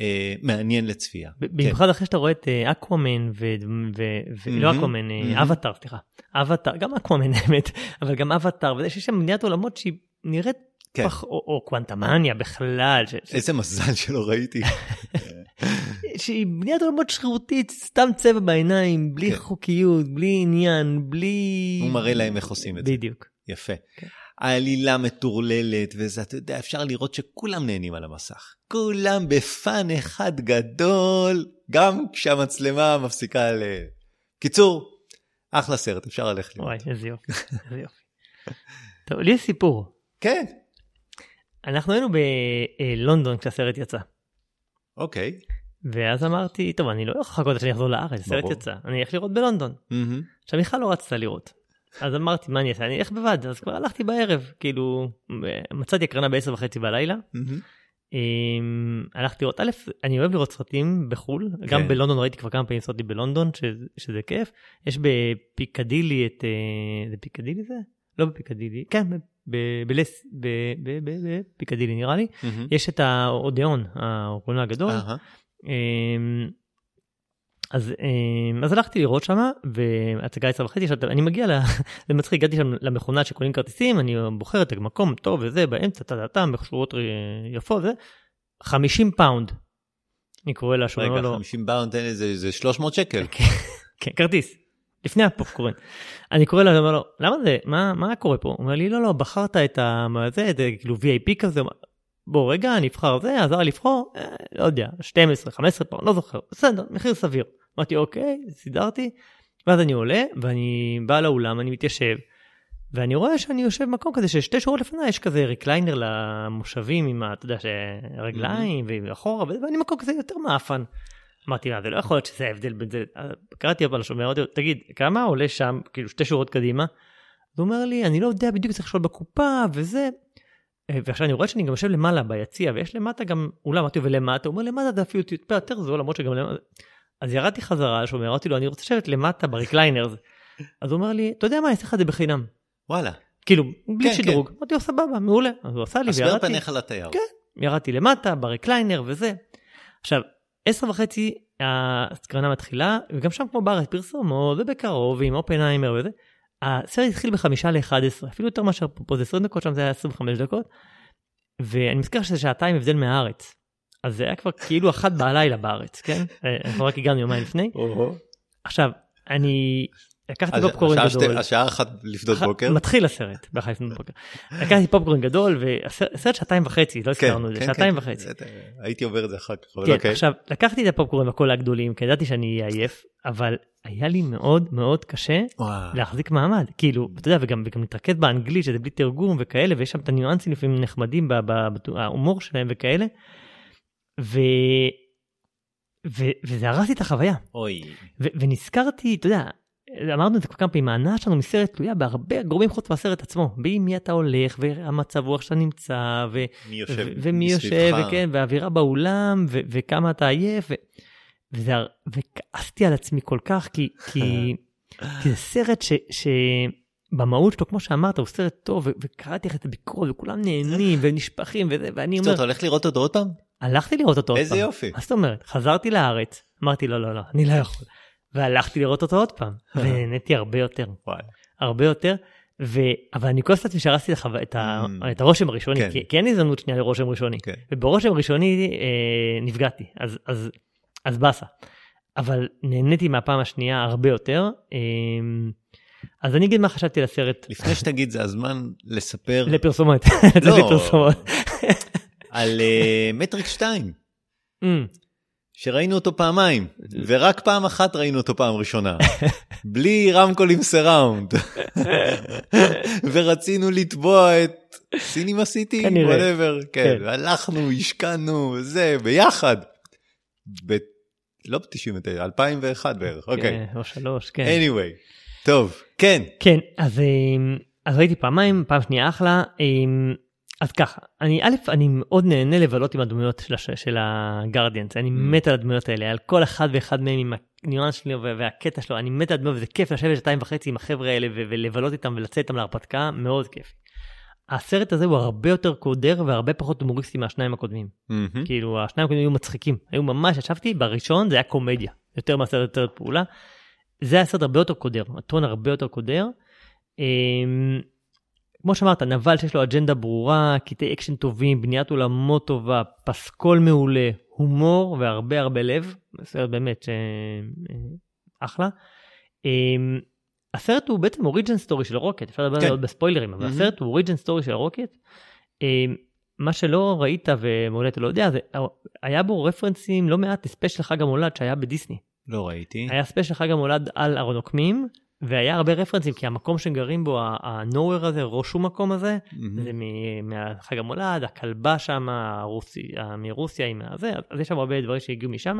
אה, מעניין לצפייה. ב- במיוחד אחרי שאתה רואה את Aquaman, ו- ו- ו- לא מהמם, Aquaman. Avatar, סליחה. אבטאר, גם Aquaman האמת, אבל גם אבטאר, וזה שיש שם בניית עולמות שהיא נראית, כן. פח- או או Quantumania בכלל, ש- איזה מזל שלא ראיתי. שהיא בניית עולמות שרירותית, סתם צבע בעיניים, בלי כן. חוקיות, בלי עניין, בלי... הוא מראה להם איך עושים את זה. בדיוק. יפה. כן. העלילה מטורללת, וזה, אתה יודע, אפשר לראות שכולם נהנים על המסך. כולם בפאן אחד גדול, גם כשהמצלמה מפסיקה ל... קיצור, אחלה סרט, אפשר ללכת לראות. וואי, איזה יופי, איזה יופי. טוב, לי יש סיפור. כן, אנחנו היינו בלונדון כשהסרט יצא. אוקיי. ואז אמרתי, טוב, אני לא יכול לחכות שאני אחזור לארץ, הסרט. יצא, אני אלך לראות בלונדון. עכשיו, מיכל לא רצתה לראות. אז אמרתי, מה אני אעשה? אני אלך בבד, אז כבר הלכתי בערב, כאילו, מצאתי הקרנה בעשר וחצי בלילה. אמ, הלכתי לראות, א', אני אוהב לראות סרטים בחו"ל, גם כן. בלונדון ראיתי כבר כמה פעמים סרטים בלונדון, ש- שזה כיף. יש בפיקדילי את, אה, זה פיקדילי זה? לא בפיקדילי, כן, בפיקדילי נראה לי. יש את האודיאון, הקולנוע הגדול. אז, אמ, אז הלכתי לראות שמה, והצגה עשר וחצי, עכשיו, אני מגיע, ל- זה מצחיק, הגעתי שם למכונה שקונים כרטיסים, אני בוחר את המקום טוב וזה, באמצע, טה טה טה, בשורות אה, יפות, זה, 50 pound. אני קורא לה, שהוא אומר רגע, לו, 50 pound, תן לי, זה זה 300 שקל. כן, כרטיס, לפני הפופקורן. אני קורא לו, אני אומר לו, למה זה, מה, מה קורה פה? הוא אומר לי, לא, לא, בחרת את ה... זה, זה כאילו VIP כזה, בוא רגע, נבחר זה, עזר לבחור, אה, לא יודע, 12, 15 פעם, לא זוכר, בסדר, מחיר סביר. אמרתי, אוקיי, סידרתי, ואז אני עולה, ואני בא לאולם, אני מתיישב, ואני רואה שאני יושב במקום כזה ששתי שורות לפניי יש כזה ריקליינר למושבים עם, אתה יודע, רגליים ואחורה, וזה, ואני במקום כזה יותר מאפן. אמרתי, "מה, זה לא יכול להיות שזה ההבדל בין זה. אז קראתי אבל לשומר, אמרתי לו, תגיד, כמה עולה שם, כאילו שתי שורות קדימה? הוא אומר לי, אני לא יודע בדיוק, צריך לשאול בקופה וזה. אה, ועכשיו אני רואה שאני גם יושב למעלה ביציע, ויש למטה גם אולם, אמרתי לו, ולמטה? הוא אומר, למטה זה אפילו טיפה יותר זול, למרות שגם למטה... אז ירדתי חזרה לשומר, אמרתי לו, אני רוצה לשבת למטה ב recliners. אז הוא אומר לי, אתה יודע מה, אני אעשה לך את זה בחינם. וואלה. כאילו, בלי כן, שדרוג. אמרתי לו, סבבה, מעולה. אז הוא עשה לי, הסבר וירדתי. פניך לתייר. כן. ירדתי למטה ב recliner וזה. עכשיו, עשר וחצי ההקרנה מתחילה, וגם שם כמו בארץ פרסומות, ובקרוב, עם אופנהיימר וזה. הסרט התחיל בחמישה ל-11, אפילו יותר מאשר פה, פה זה 20 דקות, שם זה היה 25 דקות. ואני מזכיר שזה שעתיים הבדל מהארץ. אז זה היה כבר כאילו אחת בלילה בארץ, כן? אה, אנחנו רק הגענו יומיים לפני. עכשיו, אני לקחתי פופקורן גדול. השעה אחת לפנות בוקר. מתחיל הסרט, באחת לפנות בוקר. לקחתי פופקורן גדול, והסרט שעתיים וחצי, לא כן, הזכרנו את זה, כן, שעתיים כן. וחצי. זה- הייתי עובר את זה אחר כך, אבל כן, אוקיי. עכשיו, לקחתי את הפופקורן וכל הגדולים, כי ידעתי שאני אהיה עייף, אבל היה לי מאוד מאוד קשה. להחזיק מעמד. כאילו, אתה יודע, וגם וגם להתרכז באנגלית, שזה בלי תרגום וכאלה, ויש שם את הניואנסים לפעמים נחמדים בהומור שלהם וכאלה. ו... ו... וזה הרס לי את החוויה. אוי. ו- ונזכרתי, אתה יודע, אמרנו את זה כבר כמה פעמים, ההנאה שלנו מסרט תלויה בהרבה גורמים חוץ מהסרט עצמו. עם מי אתה הולך, והמצב רוח שאתה נמצא, ו- מי יושב ו- ומי יושב? וכן, והאווירה באולם, ו- וכמה אתה עייף, ו- וזה, וכעסתי על עצמי כל כך, כי, כי, כי זה סרט ש... ש... במהות שלו, כמו שאמרת, הוא סרט טוב, וקראתי לך את הביקורת, וכולם נהנים ונשפכים וזה, ואני אומר, אתה הולך לראות אותו עוד פעם? הלכתי לראות אותו עוד איזה פעם. יופי. מה זאת אומרת? חזרתי לארץ, אמרתי לא, לא, לא, אני לא יכול. והלכתי לראות אותו עוד פעם, ונהניתי הרבה יותר, וואי. הרבה יותר. ו... אבל אני כועס לעצמי שהרסתי לך את, ה... Mm. את הרושם הראשוני, כן. כי, כי אין הזדמנות שנייה לרושם ראשוני. כן. וברושם ראשוני אה, נפגעתי, אז, אז, אז באסה. אבל נהניתי מהפעם השנייה הרבה יותר. אה, אז אני אגיד מה חשבתי על הסרט לפני שתגיד, זה הזמן לספר לפרסומות. לא. לפרסומות. על אה, מטריקס 2, Mm. שראינו אותו פעמיים, ורק פעם אחת ראינו אותו פעם ראשונה. בלי רמקולים surround. ורצינו לתבוע את סינימה סיטי. whatever, כן, כן. והלכנו, השקענו, זה, ביחד. ב... לא ב-99, 2001 בערך, אוקיי. כן, או שלוש, כן. anyway, טוב, כן. כן, אז, אמ, אז ראיתי פעמיים, פעם שנייה אחלה. אמ, אז ככה, אני א', אני מאוד נהנה לבלות עם הדמויות של, הש- של הגרדיאנס, אני מת על הדמויות האלה, על כל אחד ואחד מהם עם הניואנס שלו וה- והקטע שלו, אני מת על הדמויות וזה כיף לשבת שתיים וחצי עם החבר'ה האלה ולבלות איתם ולצאת איתם להרפתקה, מאוד כיף. הסרט הזה הוא הרבה יותר קודר והרבה פחות הומוריסטי מהשניים הקודמים. מהמם. כאילו השניים הקודמים היו מצחיקים, היו ממש, ישבתי בראשון זה היה קומדיה, יותר מהסרט יותר פעולה. זה היה סרט הרבה יותר קודר, הטון הרבה יותר קודר. כמו שאמרת, נבל שיש לו אג'נדה ברורה, קטעי אקשן טובים, בניית עולמות טובה, פסקול מעולה, הומור והרבה הרבה לב, סרט באמת ש... אה, אחלה. אמ, הסרט הוא בעצם origin story של רוקט, אפשר לדבר על כן. זה עוד בספוילרים, אבל. הסרט הוא origin story של רוקט. אמ, מה שלא ראית ומעולה אתה לא יודע, זה היה בו רפרנסים לא מעט ל special חג המולד שהיה בדיסני. לא ראיתי. היה special חג המולד על הנוקמים, והיה הרבה רפרנסים, כי המקום שגרים בו, ה-Knowhere הזה, ראש שום מקום הזה. זה מ- מהחג המולד, הכלבה שם, הרוסי, מרוסיה עם הזה, אז יש שם הרבה דברים שהגיעו משם.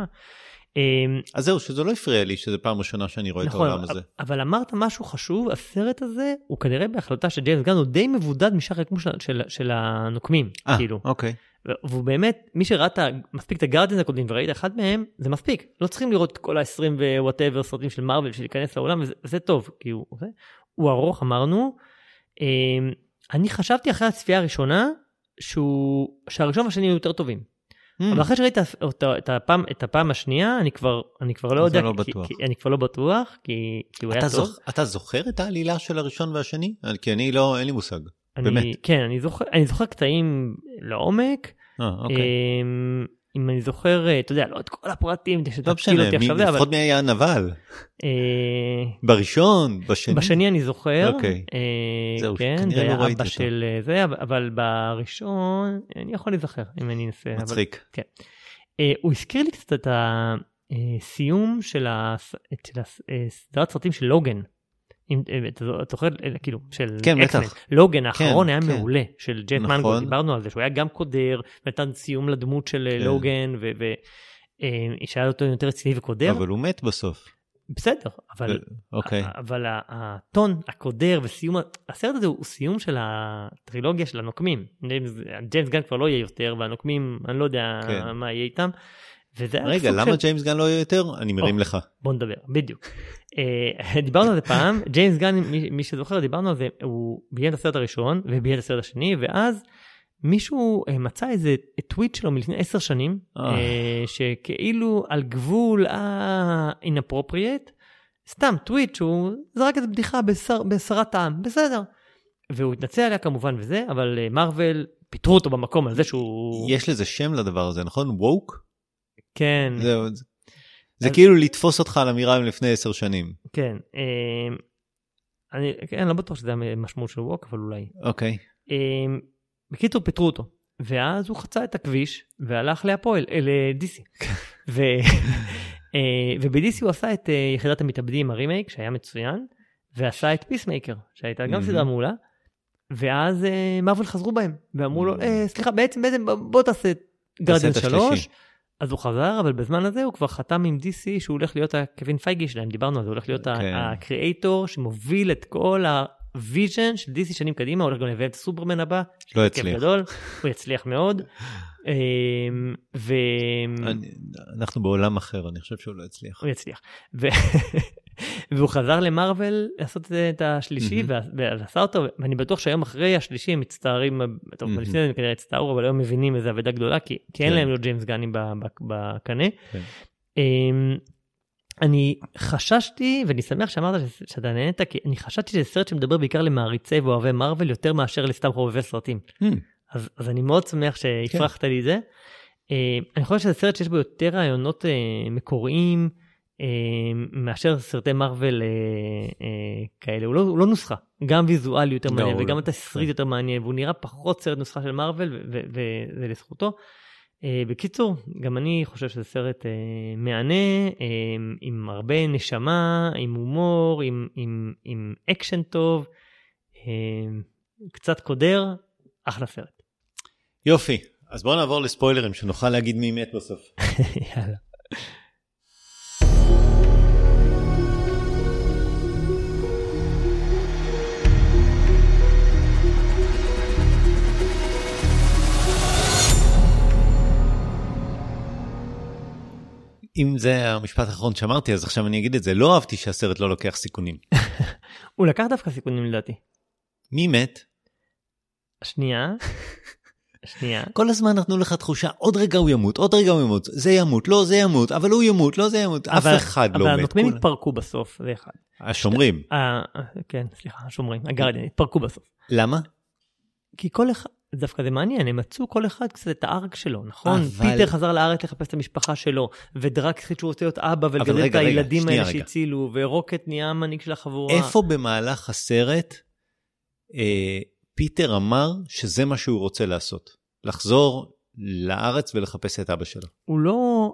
אמ, אז זהו, שזה לא הפריע לי, שזו פעם ראשונה שאני רואה את נכון, העולם הזה. אבל אמרת משהו חשוב, הסרט הזה הוא כנראה בהחלטה של ג'יימס גן, הוא די מבודד משאר היקום של, של, של הנוקמים, אה, כאילו. אוקיי. והוא באמת, מי שראה את מספיק את הגארדיאנס הקודמים וראית אחד מהם, זה מספיק. לא צריכים לראות את כל ה-20 ו whatever סרטים של מארוול בשביל להיכנס לעולם, וזה זה טוב, כי הוא, זה, הוא ארוך, אמרנו. אמ, אני חשבתי אחרי הצפייה הראשונה, שהוא, שהראשון והשני היו יותר טובים. Hmm. אבל אחרי שראיתי את, הפעם, את הפעם השנייה, אני כבר, אני כבר לא יודע, לא כי. כי, אני כבר לא בטוח, כי, כי הוא היה טוב. זוכ... אתה זוכר את העלילה של הראשון והשני? כי אני לא, אין לי מושג. אני, באמת? כן, אני זוכר, אני זוכר קטעים לעומק. אה, אוקיי. אם אני זוכר, אה, אתה יודע, לא את כל הפרטים, לא משנה, אותי מי- עכשיו, זה, אבל לפחות מי היה הנבל? אה, בראשון? בשני? בשני אני זוכר, אוקיי. אה, זהו, כן, כנראה זה לא היה ראיתי אבא אותו. של אה, זה, אבל- אבל בראשון, אני יכול להיזכר אם אני אנסה. אבל- מצחיק. אה, הוא הזכיר לי קצת את הסיום של הס- של הס- אה, סדרת סרטים של לוגן. אם אה, אתה זו- אתה זוכר, אה, כאילו, של כן, אקסמן. לוגן האחרון היה כן. מעולה, של ג'ט נכון. מנגו, דיברנו על זה, שהוא היה גם קודר, נתן סיום לדמות של אה, כן. לוגן, ושהיה אותו יותר רציני וקודר. אבל הוא מת בסוף. בסדר, אבל אוקיי. אבל הטון הקודר וסיום, הסרט הזה הוא סיום של הטרילוגיה של הנוקמים. ג'יימס גן כבר לא יהיה יותר, והנוקמים, אני לא יודע כן. מה יהיה איתם. רגע, למה של... ג'יימס גן לא יהיה יותר? אני מרים לך. בוא נדבר, בדיוק. אה, דיברנו על זה פעם, ג'יימס גן, מי, מי שזוכר, דיברנו על זה, הוא ביים את הסרט הראשון וביים את הסרט השני, ואז מישהו אה, מצא איזה טוויט שלו מלפני עשר שנים. אה, שכאילו על גבול ה-inappropriate, סתם טוויט שהוא זרק איזה בדיחה חסרת, חסרת טעם, בסדר. והוא התנצל עליה כמובן וזה, אבל מארוול פיטרו אותו במקום על זה שהוא... יש לזה שם לדבר הזה, נכון? Woke? כן, זהו, זה- זה אז- כאילו לתפוס אותך על אמירה מלפני עשר שנים. כן. אה, אני כן, לא בטוח שזה המשמעות של woke, אבל אולי. אוקיי. אמ, בקיצור פיטרו אותו ואז הוא חצה את הכביש והלך להפועל אה, ל-DC. ו- אה, וב-DC הוא עשה את אה, יחידת המתאבדים הרימייק שהיה מצוין ועשה את פיסמייקר שהייתה גם. סדרה מעולה. ואז אה, מארוול חזרו בהם ואמרו לו. "אה, סליחה בעצם בעצם בוא תעשה גרדיאנס 3. אז הוא חזר אבל בזמן הזה הוא כבר חתם עם DC שהוא הולך להיות הקווין פייגי שלהם דיברנו על זה הוא הולך להיות כן. ה creator שמוביל את כל ה vision של DC שנים קדימה הוא הולך גם לביים את סופרמן הבא לא יצליח. גדול, הוא יצליח מאוד. אמ, והוא אני- אנחנו בעולם אחר, אני חושב שהוא לא יצליח. יצליח. ו- והוא חזר למארוול לעשות את השלישי. וה- ועשה אותו ואני בטוח שהיום אחרי השלישי הם מצטערים, טוב מהמם. לפני זה הם כנראה הצטערו אבל היום מבינים איזה אבדה גדולה כי כי אין כן. להם לא ג'יימס ב- בקנה. כן. אמ, אני חששתי ואני שמח שאמרת שאתה נהנית כי אני חשבתי שזה סרט שמדבר בעיקר למעריצי ואוהבי מרוויל יותר מאשר לסתם חובבי סרטים. Hmm, אז, אז אני מאוד שמח שהפרחת לי את זה. אה, אני חושב שזה סרט שיש בו יותר רעיונות אה, מקוריים מאשר סרטי מארוול אה, אה, כאלה, הוא לא, הוא לא נוסחה, גם ויזואלי יותר לא, מעניין הוא וגם לא. התסריט כן. יותר מעניין והוא נראה פחות סרט נוסחה של ו- וזה לזכותו. אה, בקיצור, גם אני חושב שזה סרט אה, מהנה, אה, עם הרבה נשמה, עם הומור, עם, עם, עם אקשן טוב, אה, קצת קודר, אחלה סרט. יופי, אז בואו נעבור לספוילרים שנוכל להגיד מי מת בסוף. יאללה. אם זה המשפט האחרון שאמרתי אז עכשיו אני אגיד את זה, לא אהבתי שהסרט לא לוקח סיכונים. הוא לקח דווקא סיכונים לדעתי. מי מת? שנייה. שנייה. כל הזמן נתנו לך תחושה עוד רגע הוא ימות, עוד רגע הוא ימות, זה ימות, לא זה ימות, אבל הוא ימות, לא זה ימות, אף אבל- אחד לא אבל מת. הנוקמים כולם- התפרקו בסוף, זה אחד. השומרים. אה, אה, כן, סליחה, השומרים, הגרדיאן, התפרקו בסוף. למה? כי כל אחד, דווקא זה מעניין, הם מצאו כל אחד קצת את הארק שלו, נכון? אבל- פיטר חזר לארץ לחפש את המשפחה שלו, ודרק החליט שהוא רוצה להיות אבא ולגדל את הילדים האלה רגע. שהצילו, ורוקט נהיה המנהיג של החבורה. איפה במהלך הסרט אה, פיטר אמר שזה מה שהוא רוצה לעשות? לחזור לארץ ולחפש את אבא שלו. הוא לא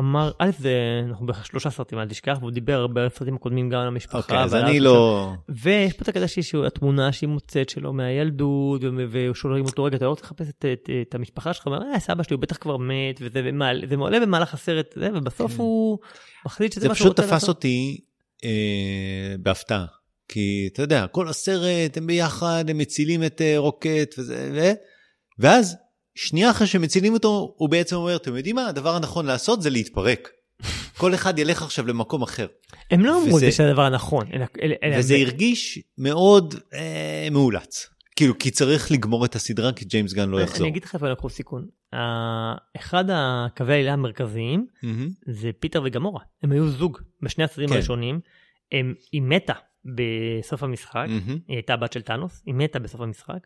אמר, א' זה, אנחנו בשלושה סרטים, אל תשכח, והוא דיבר הרבה בסרטים הקודמים גם על המשפחה. אוקיי, אז אני לא... ויש פה את הקטע שהיא התמונה שהיא מוצאת שלו מהילדות, ו- ושואלים אותו, רגע, אתה לא רוצה לחפש את, את, את המשפחה שלך? הוא אומר, אה, סבא שלי, הוא בטח כבר מת, וזה ומעלה- זה עולה במהלך הסרט, זה, ובסוף כן. הוא מחליט שזה זה מה שהוא פשוט רוצה תפס לעשות. אותי אה, בהפתעה. כי אתה יודע, כל הסרט, הם ביחד, הם מצילים את אה, רוקט וזה, ו... ואז, שנייה אחרי שמצילים אותו, הוא בעצם אומר, אתם יודעים מה, הדבר הנכון לעשות זה להתפרק. כל אחד ילך עכשיו למקום אחר. הם לא אמרו את וזה- זה שזה הדבר הנכון, אלא... אלא- וזה הרגיש מאוד אה, מאולץ. כאילו, כי צריך לגמור את הסדרה, כי ג'יימס גן לא יחזור. אני אגיד לך איפה לקחו סיכון. ה- אחד הקווי העלילה המרכזיים. זה פיטר וגמורה. הם היו זוג בשני הסרטים כן. הראשונים. הם- היא מתה בסוף המשחק. היא הייתה הבת של טאנוס, היא מתה בסוף המשחק,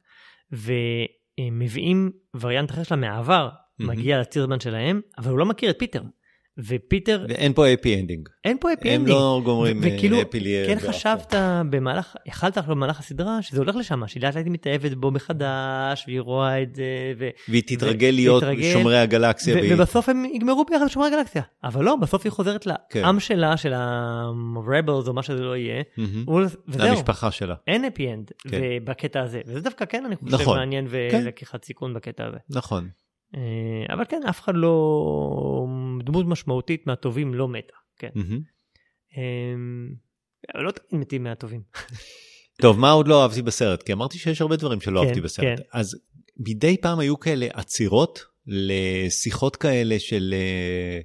מביאים וריאנט אחר שלה מהעבר, מהמם. מגיע לציר זמן שלהם, אבל הוא לא מכיר את פיטר. ופיטר, ואין פה אפי אנדינג. אין פה happy ending. הם לא גומרים וכאילו, happily... כן חשבת במהלך, יכלת לחשוב במהלך הסדרה שזה הולך לשם, שהיא לאט לאט מתאהבת בו מחדש, והיא רואה את זה, ו... והיא תתרגל להיות שומרי הגלקסיה. ובסוף הם יגמרו ביחד בשומרי הגלקסיה. אבל לא, בסוף היא חוזרת כן. לעם שלה, של ה-rebels או מה שזה לא יהיה, וזהו, למשפחה שלה. אין אפי אנד כן. בקטע הזה. וזה דווקא כן, אני חושב, נכון. מעניין כן. ולקיחת סיכון בקטע הזה. נכון. אה, אבל כן, אף אחד לא... דמות משמעותית מהטובים לא מתה. כן. מהמם. אה, אבל לא תמיד מתים מהטובים. טוב, מה עוד לא אהבתי בסרט? כי אמרתי שיש הרבה דברים שלא כן, אהבתי בסרט. כן. אז מדי פעם היו כאלה עצירות לשיחות כאלה של אה,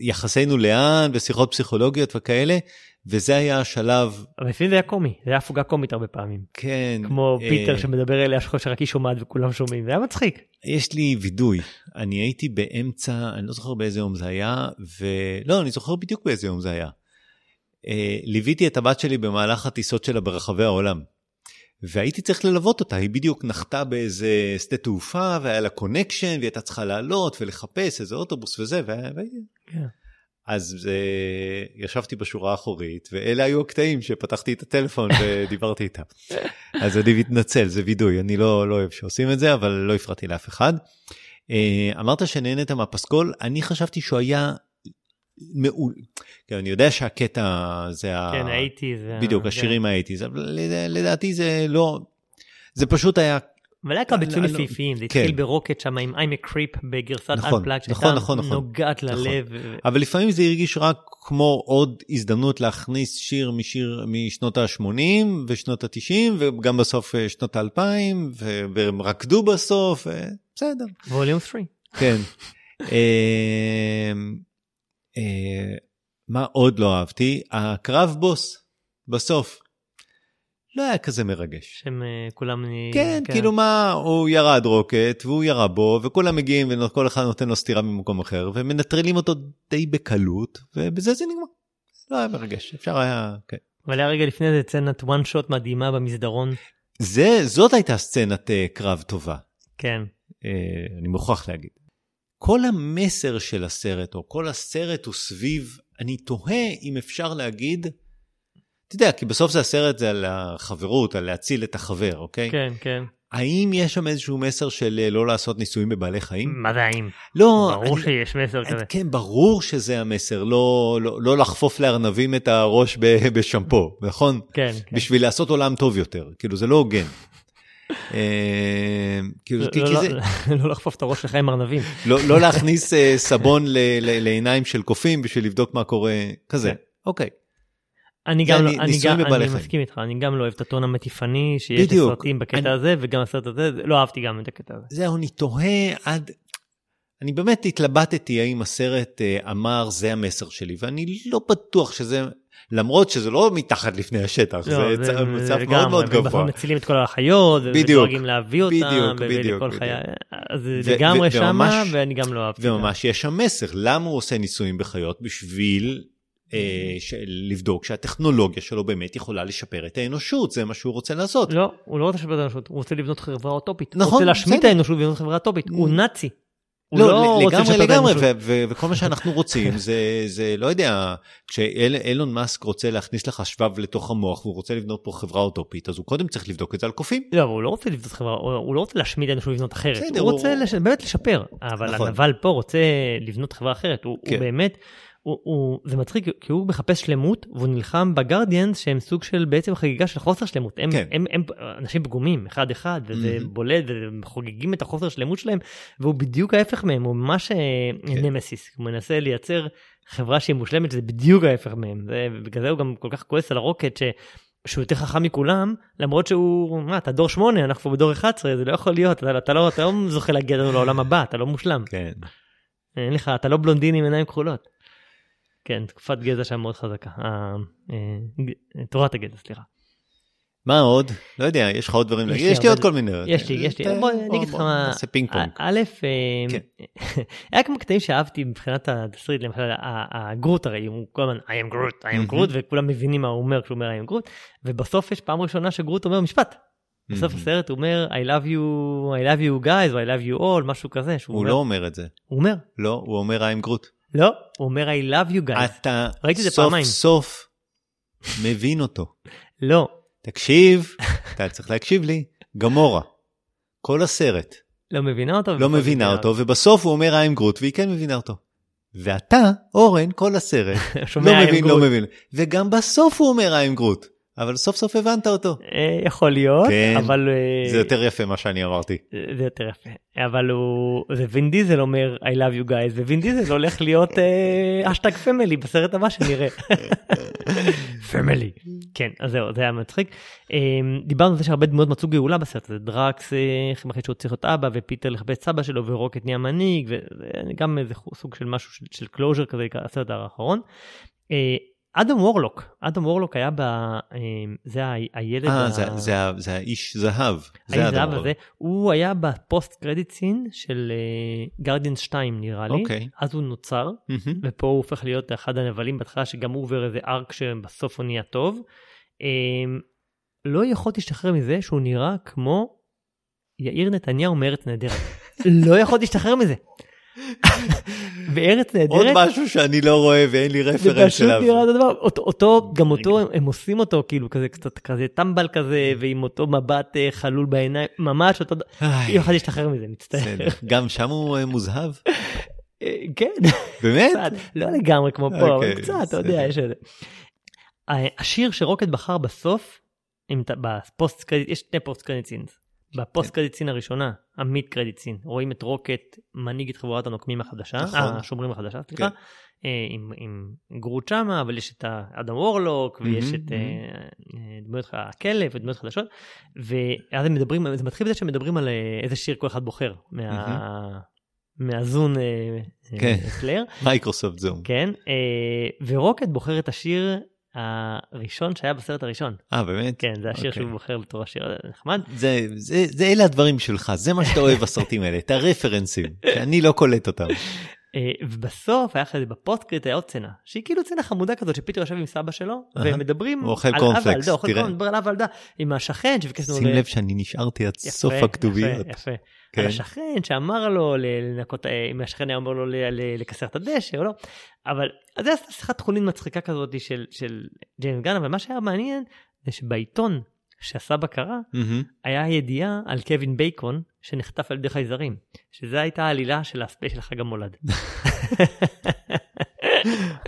יחסינו לאן ושיחות פסיכולוגיות וכאלה, וזה היה השלב, אבל לפעמים זה היה קומי, זה היה הפוגה קומית הרבה פעמים. כן. כמו אה, פיטר שמדבר אליה, שחושב שרק היא שומעת וכולם שומעים, זה היה מצחיק. יש לי וידוי, אני הייתי באמצע, אני לא זוכר באיזה יום זה היה, ולא, אני זוכר בדיוק באיזה יום זה היה. אה, ליוויתי את הבת שלי במהלך הטיסות שלה ברחבי העולם. והייתי צריך ללוות אותה, היא בדיוק נחתה באיזה שדה תעופה והיה לה קונקשן והיא הייתה צריכה לעלות ולחפש איזה אוטובוס וזה, וה- וה- כן. אז אה, ישבתי בשורה האחורית ואלה היו הקטעים שפתחתי את הטלפון ודיברתי איתה. אז אני מתנצל, זה וידוי, אני לא, לא אוהב שעושים את זה, אבל לא הפרעתי לאף אחד. אה, אמרת שנהנית מהפסקול, אני חשבתי שהוא היה מעול. כן, אני יודע שהקטע זה ה... כן, זה... בדיוק, כן. השירים האייטיז, אבל לד- לדעתי זה לא... זה פשוט היה... אבל היה כמה ביצועים לא, לא. יפהפיים, זה כן. התחיל ברוקט שם עם I'm a creep בגרסת נכון, Unplugged, נכון, שהייתה נכון. נוגעת. ללב. אבל לפעמים זה הרגיש רק כמו עוד הזדמנות להכניס שיר משיר משנות ה-80 ושנות ה-90 וגם בסוף אה, שנות ה-2000 והם רקדו בסוף, בסדר. ווליום 3. כן. אה, אה, מה עוד לא אהבתי? הקרב בוס בסוף. לא היה כזה מרגש. שהם אה, כולם... נ- כן, כאילו מה, הוא ירד רוקט והוא ירה בו וכולם מגיעים וכל אחד נותן לו סטירה ממקום אחר ומנטרלים אותו די בקלות ובזה זה נגמר. לא היה מרגש, אפשר היה, כן. אבל היה רגע לפני זה סצנת one shot מדהימה במסדרון. זה, זאת הייתה סצנת uh, קרב טובה, כן. uh, אני מוכרח להגיד. כל המסר של הסרט, או כל הסרט הוא סביב, אני תוהה אם אפשר להגיד, אתה יודע, כי בסוף זה הסרט זה על החברות, על להציל את החבר, אוקיי? כן, כן. האם יש שם איזשהו מסר של אה, לא לעשות ניסויים בבעלי חיים? מה זה האם? לא, ברור אני- שיש מסר כזה. כן, ברור שזה המסר, לא, לא, לא לחפוף לארנבים את הראש ב- בשמפו, נכון? כן, כן. בשביל לעשות עולם טוב יותר, כאילו זה לא הוגן. אה, כאילו, לא- כי- לא- לא- זה- לא לחפוף את הראש שלך עם ארנבים. לא לא להכניס אה, סבון לעיניים של קופים בשביל לבדוק מה קורה, כזה, כן. אוקיי. אני זה גם, אני- לא- אני גם, אני. מסכים איתך, אני גם לא אוהב את הטון המטיפני שיש. לסרטים בקטע אני- הזה, וגם הסרט הזה, לא אהבתי גם את הקטע הזה. זהו, אני תוהה עד... אני באמת התלבטתי האם הסרט אה, אמר זה המסר שלי, ואני לא בטוח שזה, למרות שזה לא מתחת לפני השטח, לא, זה צ- מצב מאוד מאוד גבוה. מצילים את כל האחיות, ודואגים להביא אותם, בדיוק, בדיוק, בדיוק. חיי... אז זה ו- לגמרי ו- שמה, וממש- ואני גם לא אהבתי. את זה. וממש יש שם מסר, למה הוא עושה ניסויים בחיות? בשביל לבדוק שהטכנולוגיה שלו באמת יכולה לשפר את האנושות, זה מה שהוא רוצה לעשות. לא, הוא לא רוצה לשפר את האנושות, הוא רוצה לבנות חברה אוטופית. הוא נכון, רוצה להשמיד את. האנושות ולבנות חברה אוטופית. הוא נאצי. הוא לא, לא, לגמרי, לגמרי, וכל מה שאנחנו רוצים זה, זה, לא יודע, כשאילון מאסק רוצה להכניס לך שבב לתוך המוח והוא רוצה לבנות פה חברה אוטופית, אז הוא קודם צריך לבדוק את זה על קופים. לא, אבל הוא לא רוצה לבנות חברה, הוא הוא לא רוצה להשמיד אנושות ולבנות אחרת, בסדר, הוא הוא- רוצה לש... באמת לשפר, אבל נכון. הנבל פה רוצה לבנות חברה אחרת, הוא, כן. הוא באמת, הוא, הוא, זה מצחיק, כי הוא מחפש שלמות, והוא נלחם בגרדיאנס שהם סוג של בעצם חגיגה של חוסר שלמות, הם, כן. הם, הם, אנשים פגומים אחד אחד, וזה מהמם. בולט, והם חוגגים את החוסר שלמות שלהם, והוא בדיוק ההפך מהם, הוא ממש אה, כן. נמסיס, הוא מנסה לייצר חברה שהיא מושלמת, שזה בדיוק ההפך מהם, זה- ובגלל זה הוא גם כל כך כועס על הרוקט, ש... שהוא יותר חכם מכולם, למרות שהוא, מה, אתה דור 8, אנחנו בדור 11, זה לא יכול להיות, אתה, אתה, לא, אתה לא זוכה להגיע לעולם הבא, אתה לא מושלם. כן. אין לך, אתה לא בלונדין עם עיניים כחולות. כן, תקופת גזע שם מאוד חזקה. אה, אה, תורת הגזע, סליחה. מה עוד? לא יודע, יש לך עוד דברים יש להגיד? יש לי עוד כל מיני. יש לי, יש לי, בוא, אני אגיד לך מה, נעשה פינג פונג. א', אה, כן. היה כמה קטעים שאהבתי מבחינת התסריט, למשל הגרוט הרי הוא כל הזמן I am גרוט, I am גרוט, וכולם מבינים מה הוא אומר כשהוא אומר I am גרוט, ובסוף יש פעם ראשונה שגרוט אומר משפט. בסוף. הסרט הוא אומר I love you, I love you guys, או I love you all, משהו כזה. הוא לא אומר את זה. הוא אומר, לא, הוא אומר I'm גרוט. לא, הוא אומר I love you guys. אתה ראיתי את זה סוף פעמיים. סוף מבין אותו. לא, תקשיב, אתה צריך להקשיב לי, גמורה. כל הסרט לא מבינה אותו. לא מבינה אותו, ובסוף הוא אומר I am גרוט, והיא כן מבינה אותו. ואתה, אורן, כל הסרט, לא מבין, לא. מבין. וגם בסוף הוא אומר I am גרוט, אבל סוף סוף הבנת אותו. אה, יכול להיות, כן, אבל... אה, זה יותר יפה מה שאני אמרתי. זה יותר יפה. אבל הוא... זה וין דיזל אומר I love you guys, ווין דיזל הולך להיות hashtag family בסרט הבא שנראה. Family. כן, אז זהו, זה היה מצחיק. אה, דיברנו על זה שהרבה דמויות מצאו גאולה בסרט הזה. דרקס אה, מחליט שהוא צריך להיות אבא, ופיטר לחפש את סבא שלו, ורוקט נהיה מנהיג, וגם איזה סוג של משהו של closure כזה, הסרט האחרון. אה, אדם וורלוק, אדם וורלוק היה ב... אה, זה הילד... אה, ה- זה- זה זה האיש זהב. זה האיש. זהב הזה, הוא היה ב post credit scene של גרדיאנס 2 נראה לי, אוקיי. אז הוא נוצר, מהמם. ופה הוא הופך להיות אחד הנבלים בהתחלה שגם הוא עובר איזה arc שבסוף הוא נהיה טוב. אמ, לא יכולתי להשתחרר מזה שהוא נראה כמו יאיר נתניהו מארץ נהדרת. לא יכולתי להשתחרר מזה. בארץ עוד נהדרת, משהו שאני לא רואה ואין לי זה רפרנס פשוט אליו. נראה אותו דבר, אותו, אותו, גם אותו, הם עושים אותו כאילו כזה קצת כזה טמבל כזה, ועם אותו מבט אה, חלול בעיניים, ממש אותו, דבר. יכולתי להשתחרר מזה, מצטער. גם שם הוא אה, מוזהב? אה, כן, באמת? קצת, לא לגמרי כמו פה, אבל אוקיי, קצת, אתה יודע. יש איזה. ה- השיר שרוקט בחר בסוף, ב post credit, יש שני post credit scenes. בפוסט כן. credit scene הראשונה, ה mid credit scene, רואים את רוקט מנהיג את חבורת הנוקמים החדשה, נכון. אה, השומרים החדשה, סליחה, אה, עם, עם גרוט שמה, אבל יש את האדם וורלוק, ויש את אה, דמויות הכלב ודמויות חדשות, ואז הם מדברים, זה מתחיל בזה שהם מדברים על איזה שיר כל אחד בוחר, מה... מה Zune כן. player. Microsoft Zune. כן, ורוקט בוחר את השיר הראשון שהיה בסרט הראשון. אה, באמת? כן, זה השיר אוקיי. שהוא בוחר בתור השיר זה נחמד. זה, זה, זה אלה הדברים שלך, זה מה שאתה אוהב בסרטים האלה, את הרפרנסים, שאני לא קולט אותם. אה, ובסוף היה אחרי זה ב post credit היה עוד סצנה, שהיא כאילו סצנה חמודה כזאת שפיטר יושב עם סבא שלו. והם מדברים על אב קורנפלקס, וילדה, אוכל. קורנפלקס, על אב וילדה, עם השכן שביקש לנו... שים לב שאני נשארתי עד יפה, סוף יפה, הכתוביות. יפה. כן. על השכן שאמר לו לנקות, אה, אם השכן היה אומר לו לקצר את הדשא או לא, אבל זה היה שיחת חולין מצחיקה כזאת של, ג'יימס גן, אבל מה שהיה מעניין זה שבעיתון שהסבא קרא, מהמם. היה ידיעה על קווין בייקון שנחטף על ידי חייזרים, שזה הייתה העלילה של ה special חג המולד.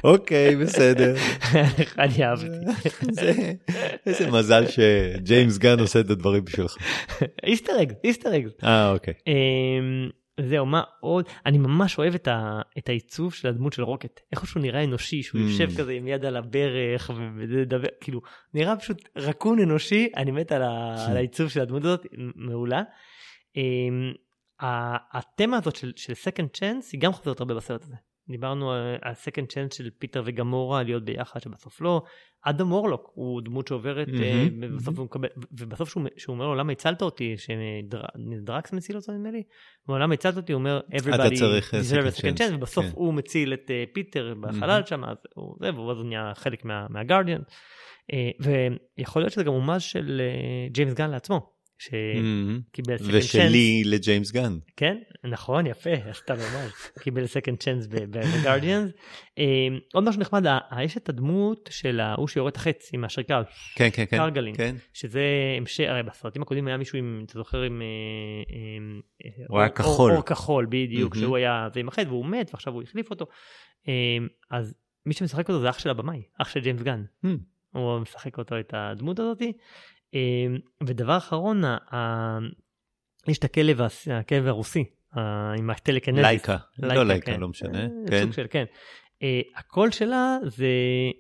אוקיי, בסדר. אני אהבתי. זה- איזה מזל שג'יימס גן עושה את הדברים בשבילך. Easter egg, Easter egg. אה, אוקיי. זהו, מה עוד? אני ממש אוהב את, ה, את העיצוב של הדמות של רוקט. איך שהוא נראה אנושי, שהוא Mm. יושב כזה עם יד על הברך ומדבר, כאילו, נראה פשוט רקון אנושי, אני מת על, ה, על העיצוב של הדמות הזאת, מעולה. אמ, התמה הזאת של, של second chance היא גם חוזרת הרבה בסרט הזה. דיברנו על על second chance של פיטר וגמורה להיות ביחד שבסוף לא. אדם וורלוק הוא דמות שעוברת אה, מהמם, ובסוף הוא מקבל ובסוף שהוא שהוא אומר לו למה הצלת אותי שדרקס מציל אותו נדמה לי. הוא אומר למה הצלת אותי הוא אומר everybody אה, deserves a second second chance." chance ובסוף כן. הוא מציל את אה, פיטר בחלל מהמם. שם אז הוא זה ואז הוא נהיה חלק מה- מהגרדיאן. אה, ויכול להיות שזה גם הומאז' של אה, ג'יימס גן לעצמו. שקיבל second chance. ושלי לג'יימס גן. כן, נכון, יפה, עשת ממש. קיבל second chance ב Guardians. עוד משהו נחמד, יש את הדמות של ההוא שיורה את החץ עם השריקה, כן, כן, כן. קרגלין, כן. שזה המשך, הרי בסרטים הקודמים היה מישהו עם, אתה זוכר, עם... אה, אה, הוא היה כחול. אור כחול, בדיוק, מהמם. שהוא היה זה עם החץ והוא מת ועכשיו הוא החליף אותו. אה, אז מי שמשחק אותו זה אח של הבמאי, אח של ג'יימס גן. Hmm. הוא משחק אותו את הדמות הזאתי. אה, ודבר אחרון, ה- יש את הכלב, הכלב הרוסי, עם הטלקנזיס. לייקה. לא לייקה, כן. לא משנה. אה, כן. סוג של, כן. אה, הקול שלה זה,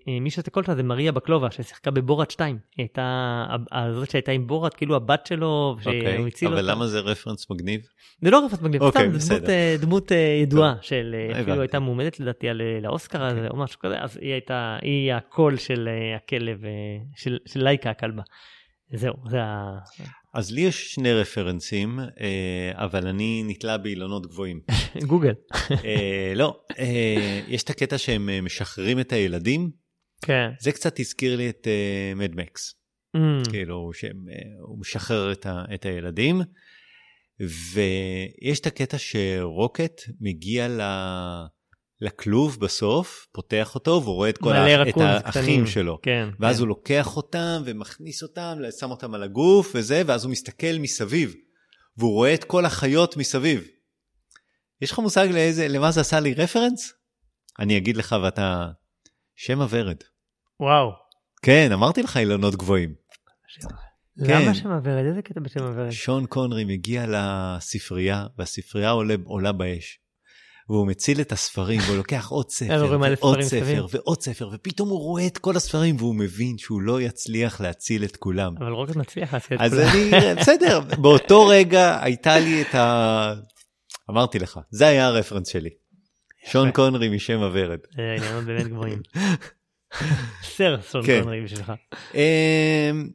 אה, מי שעושה קול שלה זה מריה בקלובה, ששיחקה בבורת 2. היא הייתה, הזאת שהייתה עם בורת, כאילו הבת שלו, שהוא אוקיי. הציל אותה. אבל למה זה רפרנס מגניב? זה לא רפרנס מגניב, אוקיי, סתם, זה דמות. אה, דמות אה, ידועה, של אפילו. הייתה מועמדת לדעתי על, לאוסקר הזה או משהו כזה, אז היא הייתה, היא הקול של אה, הכלב, אה, של של לייקה הכלבה. זהו, זה ה... אז לי יש שני רפרנסים, אה, אבל אני נתלה באילנות גבוהים. גוגל. אה, לא, אה, יש את הקטע שהם משחררים את הילדים, כן. זה קצת הזכיר לי את מדמקס. Mm, כאילו שהוא משחרר את, ה, את הילדים, ויש את הקטע שרוקט מגיע ל, לכלוב בסוף, פותח אותו והוא רואה את כל האח, את האחים קטנים. שלו. כן. ואז כן. הוא לוקח אותם ומכניס אותם, שם אותם על הגוף וזה, ואז הוא מסתכל מסביב, והוא רואה את כל החיות מסביב. יש לך מושג לאיזה, למה זה עשה לי רפרנס? אני אגיד לך ואתה... שם הוורד. וואו. כן, אמרתי לך אילונות גבוהים. כן. למה שם הוורד? איזה קטע בשם הוורד? שון קונרי מגיע לספרייה, והספרייה עולה, עולה באש. והוא מציל את הספרים, והוא לוקח עוד ספר, ועוד ספר. ועוד ספר, ופתאום הוא רואה את כל הספרים, והוא מבין שהוא לא יצליח להציל את כולם. אבל רוקט מצליח להציל את אז כולם. אני, בסדר, באותו רגע הייתה לי את ה... אמרתי לך, זה היה הרפרנס שלי. שון קונרי שם הוורד. אילנות באמת גבוהים. סר שון כן. קונרי בשבילך. אמ,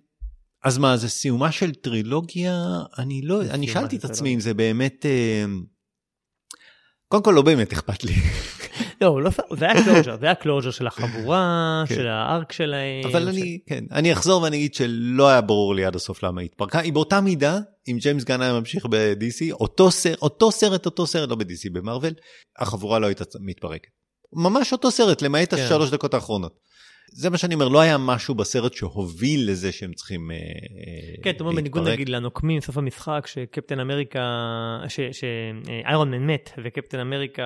אז מה, זה סיומה של טרילוגיה? אני לא, אני שאלתי את עצמי. אם זה באמת... קודם כל לא באמת אכפת לי, לא, לא זה היה closure, זה היה closure של החבורה, כן. של ה arc שלהם. אבל אני, כן, אני אחזור ואני אגיד שלא היה ברור לי עד הסוף למה היא התפרקה. היא באותה מידה, אם ג'יימס גן היה ממשיך ב-DC, אותו, סר, אותו סרט, אותו סרט, לא ב-DC, במרוויל, החבורה לא הייתה מתפרקת. ממש אותו סרט, למעט כן. השלוש דקות האחרונות. זה מה שאני אומר, לא היה משהו בסרט שהוביל לזה שהם צריכים אה, אה, כן, אתה אומר בניגוד להתפרק. נגיד לנוקמים סוף המשחק שקפטן אמריקה, שאיירון מן מת וקפטן אמריקה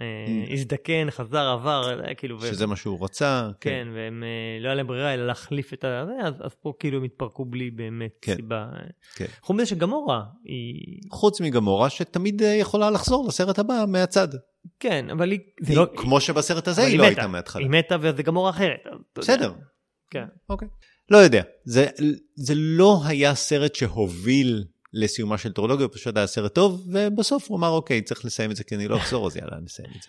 אה, הזדקן, חזר, עבר, אה, כאילו, שזה מה שהוא רצה. כן, והם אה, לא היה להם ברירה אלא להחליף את ה... אז, פה כאילו הם התפרקו בלי באמת כן. סיבה. כן. חוץ מזה שגמורה היא... חוץ מגמורה, שתמיד אה, יכולה לחזור לסרט הבא מהצד. כן, אבל היא... זה היא- לא... כמו שבסרט הזה אבל היא לא מתה. הייתה מההתחלה. היא מתה וזה גמורה אחרת. בסדר. כן. אוקיי. לא יודע, זה, זה לא היה סרט שהוביל לסיומה של טרולוגיה, פשוט היה סרט טוב, ובסוף הוא אמר, אוקיי, צריך לסיים את זה כי אני לא אחזור, אז יאללה, נסיים את זה.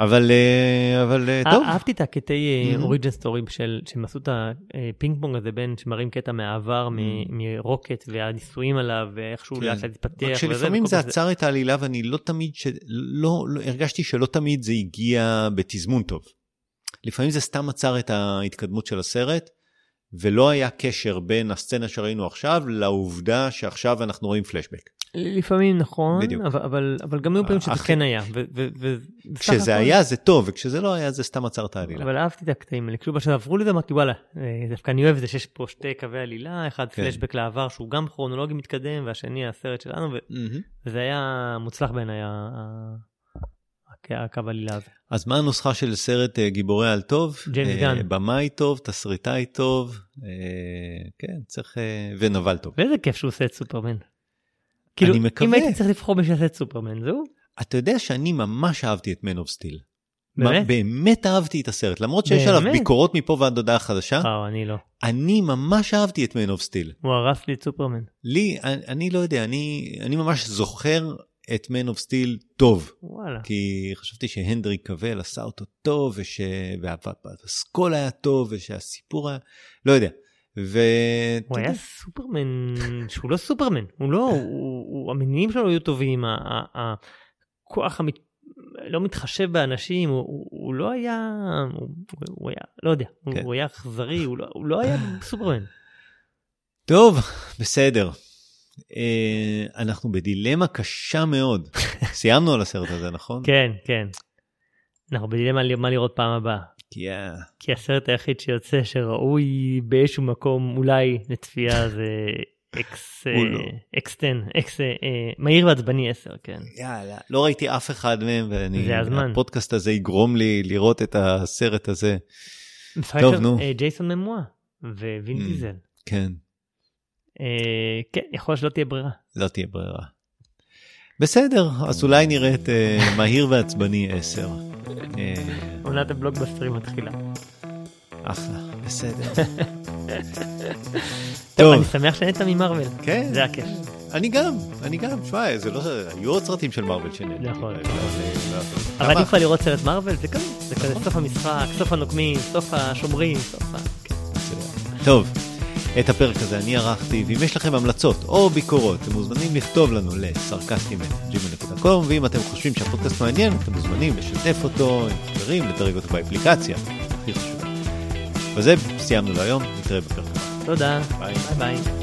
אבל, אה, אבל אה, טוב, אה, אהבתי את הקטעי. אוריג'ן סטורים שהם עשו את הפינג פונג הזה בין שמראים קטע מהעבר מרוקט והניסויים עליו ואיך שהוא כן. לאט לאט התפתח. רק שלפעמים זה עצר את העלילה, ואני לא תמיד. לא, לא, הרגשתי שלא תמיד זה הגיע בתזמון טוב. לפעמים זה סתם עצר את ההתקדמות של הסרט, ולא היה קשר בין הסצנה שראינו עכשיו לעובדה שעכשיו אנחנו רואים פלשבק. לפעמים נכון, בדיוק. אבל, אבל, אבל גם היו פעמים שזה כן היה. ו, ו, ו, כשזה הכל- היה זה טוב, וכשזה לא היה זה סתם עצר את העלילה. אבל אהבתי את הקטעים האלה. כשהוא שעברו לזה אמרתי וואלה, אה, דווקא אני אוהב את זה שיש פה שתי קווי עלילה, אחד כן. פלשבק לעבר שהוא גם כרונולוגי מתקדם והשני הסרט שלנו, ו- מהמם. וזה היה מוצלח בעיניי הקו- העלילה הזה. אז מה הנוסחה של סרט אה, גיבורי על טוב? ג'יימס אה, גן. במאי טוב, תסריטאי טוב, כן, צריך... ונבל טוב. ואיזה כיף שהוא עושה את סופרמן. כאילו, מקווה. אם הייתי צריך לבחור שיעשה את סופרמן, זהו? אתה יודע שאני ממש אהבתי את Man of Steel. באמת? באמת אהבתי את הסרט, למרות שיש עליו באמת? ביקורות מפה ועד הודעה חדשה, אה, אני לא. אני ממש אהבתי את Man of Steel. הוא הרס לי את סופרמן. לי, אני, אני לא יודע, אני, אני ממש זוכר את Man of Steel טוב, וואלה. כי חשבתי שהנדריק קבל עשה אותו טוב, וש... היה טוב, ושהסיפור היה, לא יודע. ו... הוא היה סופרמן שהוא לא סופרמן, הוא לא, הוא, הוא, המניעים שלו היו טובים, הכוח המת... לא מתחשב באנשים, הוא, הוא, הוא לא היה, הוא, הוא היה, לא יודע, כן. הוא היה אכזרי, הוא, לא, הוא לא היה סופרמן. טוב, בסדר. אה, אנחנו בדילמה קשה מאוד. סיימנו על הסרט הזה, נכון? כן, כן. אנחנו בדילמה מה לראות פעם הבאה. כי אה, כי הסרט היחיד שיוצא שראוי באיזשהו מקום אולי לצפייה זה X הוא לא. X 10 X אה, מהיר ועצבני 10 כן. יאללה, לא ראיתי אף אחד מהם, ואני. הפודקאסט הזה יגרום לי לראות את הסרט הזה. טוב, נו. אה, ג'ייסון מומואה ווין Mm. דיזל. כן, אה, כן יכול שלא תהיה ברירה. לא תהיה ברירה. בסדר, אז אולי אה, מהיר ועצבני 10. אה, עונת הבלוקבאסטרים מתחילה. אחלה, בסדר. טוב אני שמח שנהנית ממרוויל. כן, זה הכיף. אני גם, אני גם, שמע, זה לא, היו עוד סרטים של מארוול שנהניתי. נכון. אבל, אה, אבל כמה- אם כבר לראות סרט מרוויל זה כזה זה כזה סוף המשחק סוף הנוקמים סוף השומרים סוף ה... טוב, את הפרק הזה אני ערכתי, ואם יש לכם המלצות או ביקורות, אתם מוזמנים לכתוב לנו לסרקסטים.gmail.com, ואם אתם חושבים שהפודקאסט מעניין, אתם מוזמנים לשתף אותו עם חברים, לדרג אותו באפליקציה, הכי חשוב. בזה סיימנו להיום, נתראה בפרק הבא. תודה ביי. ביי ביי.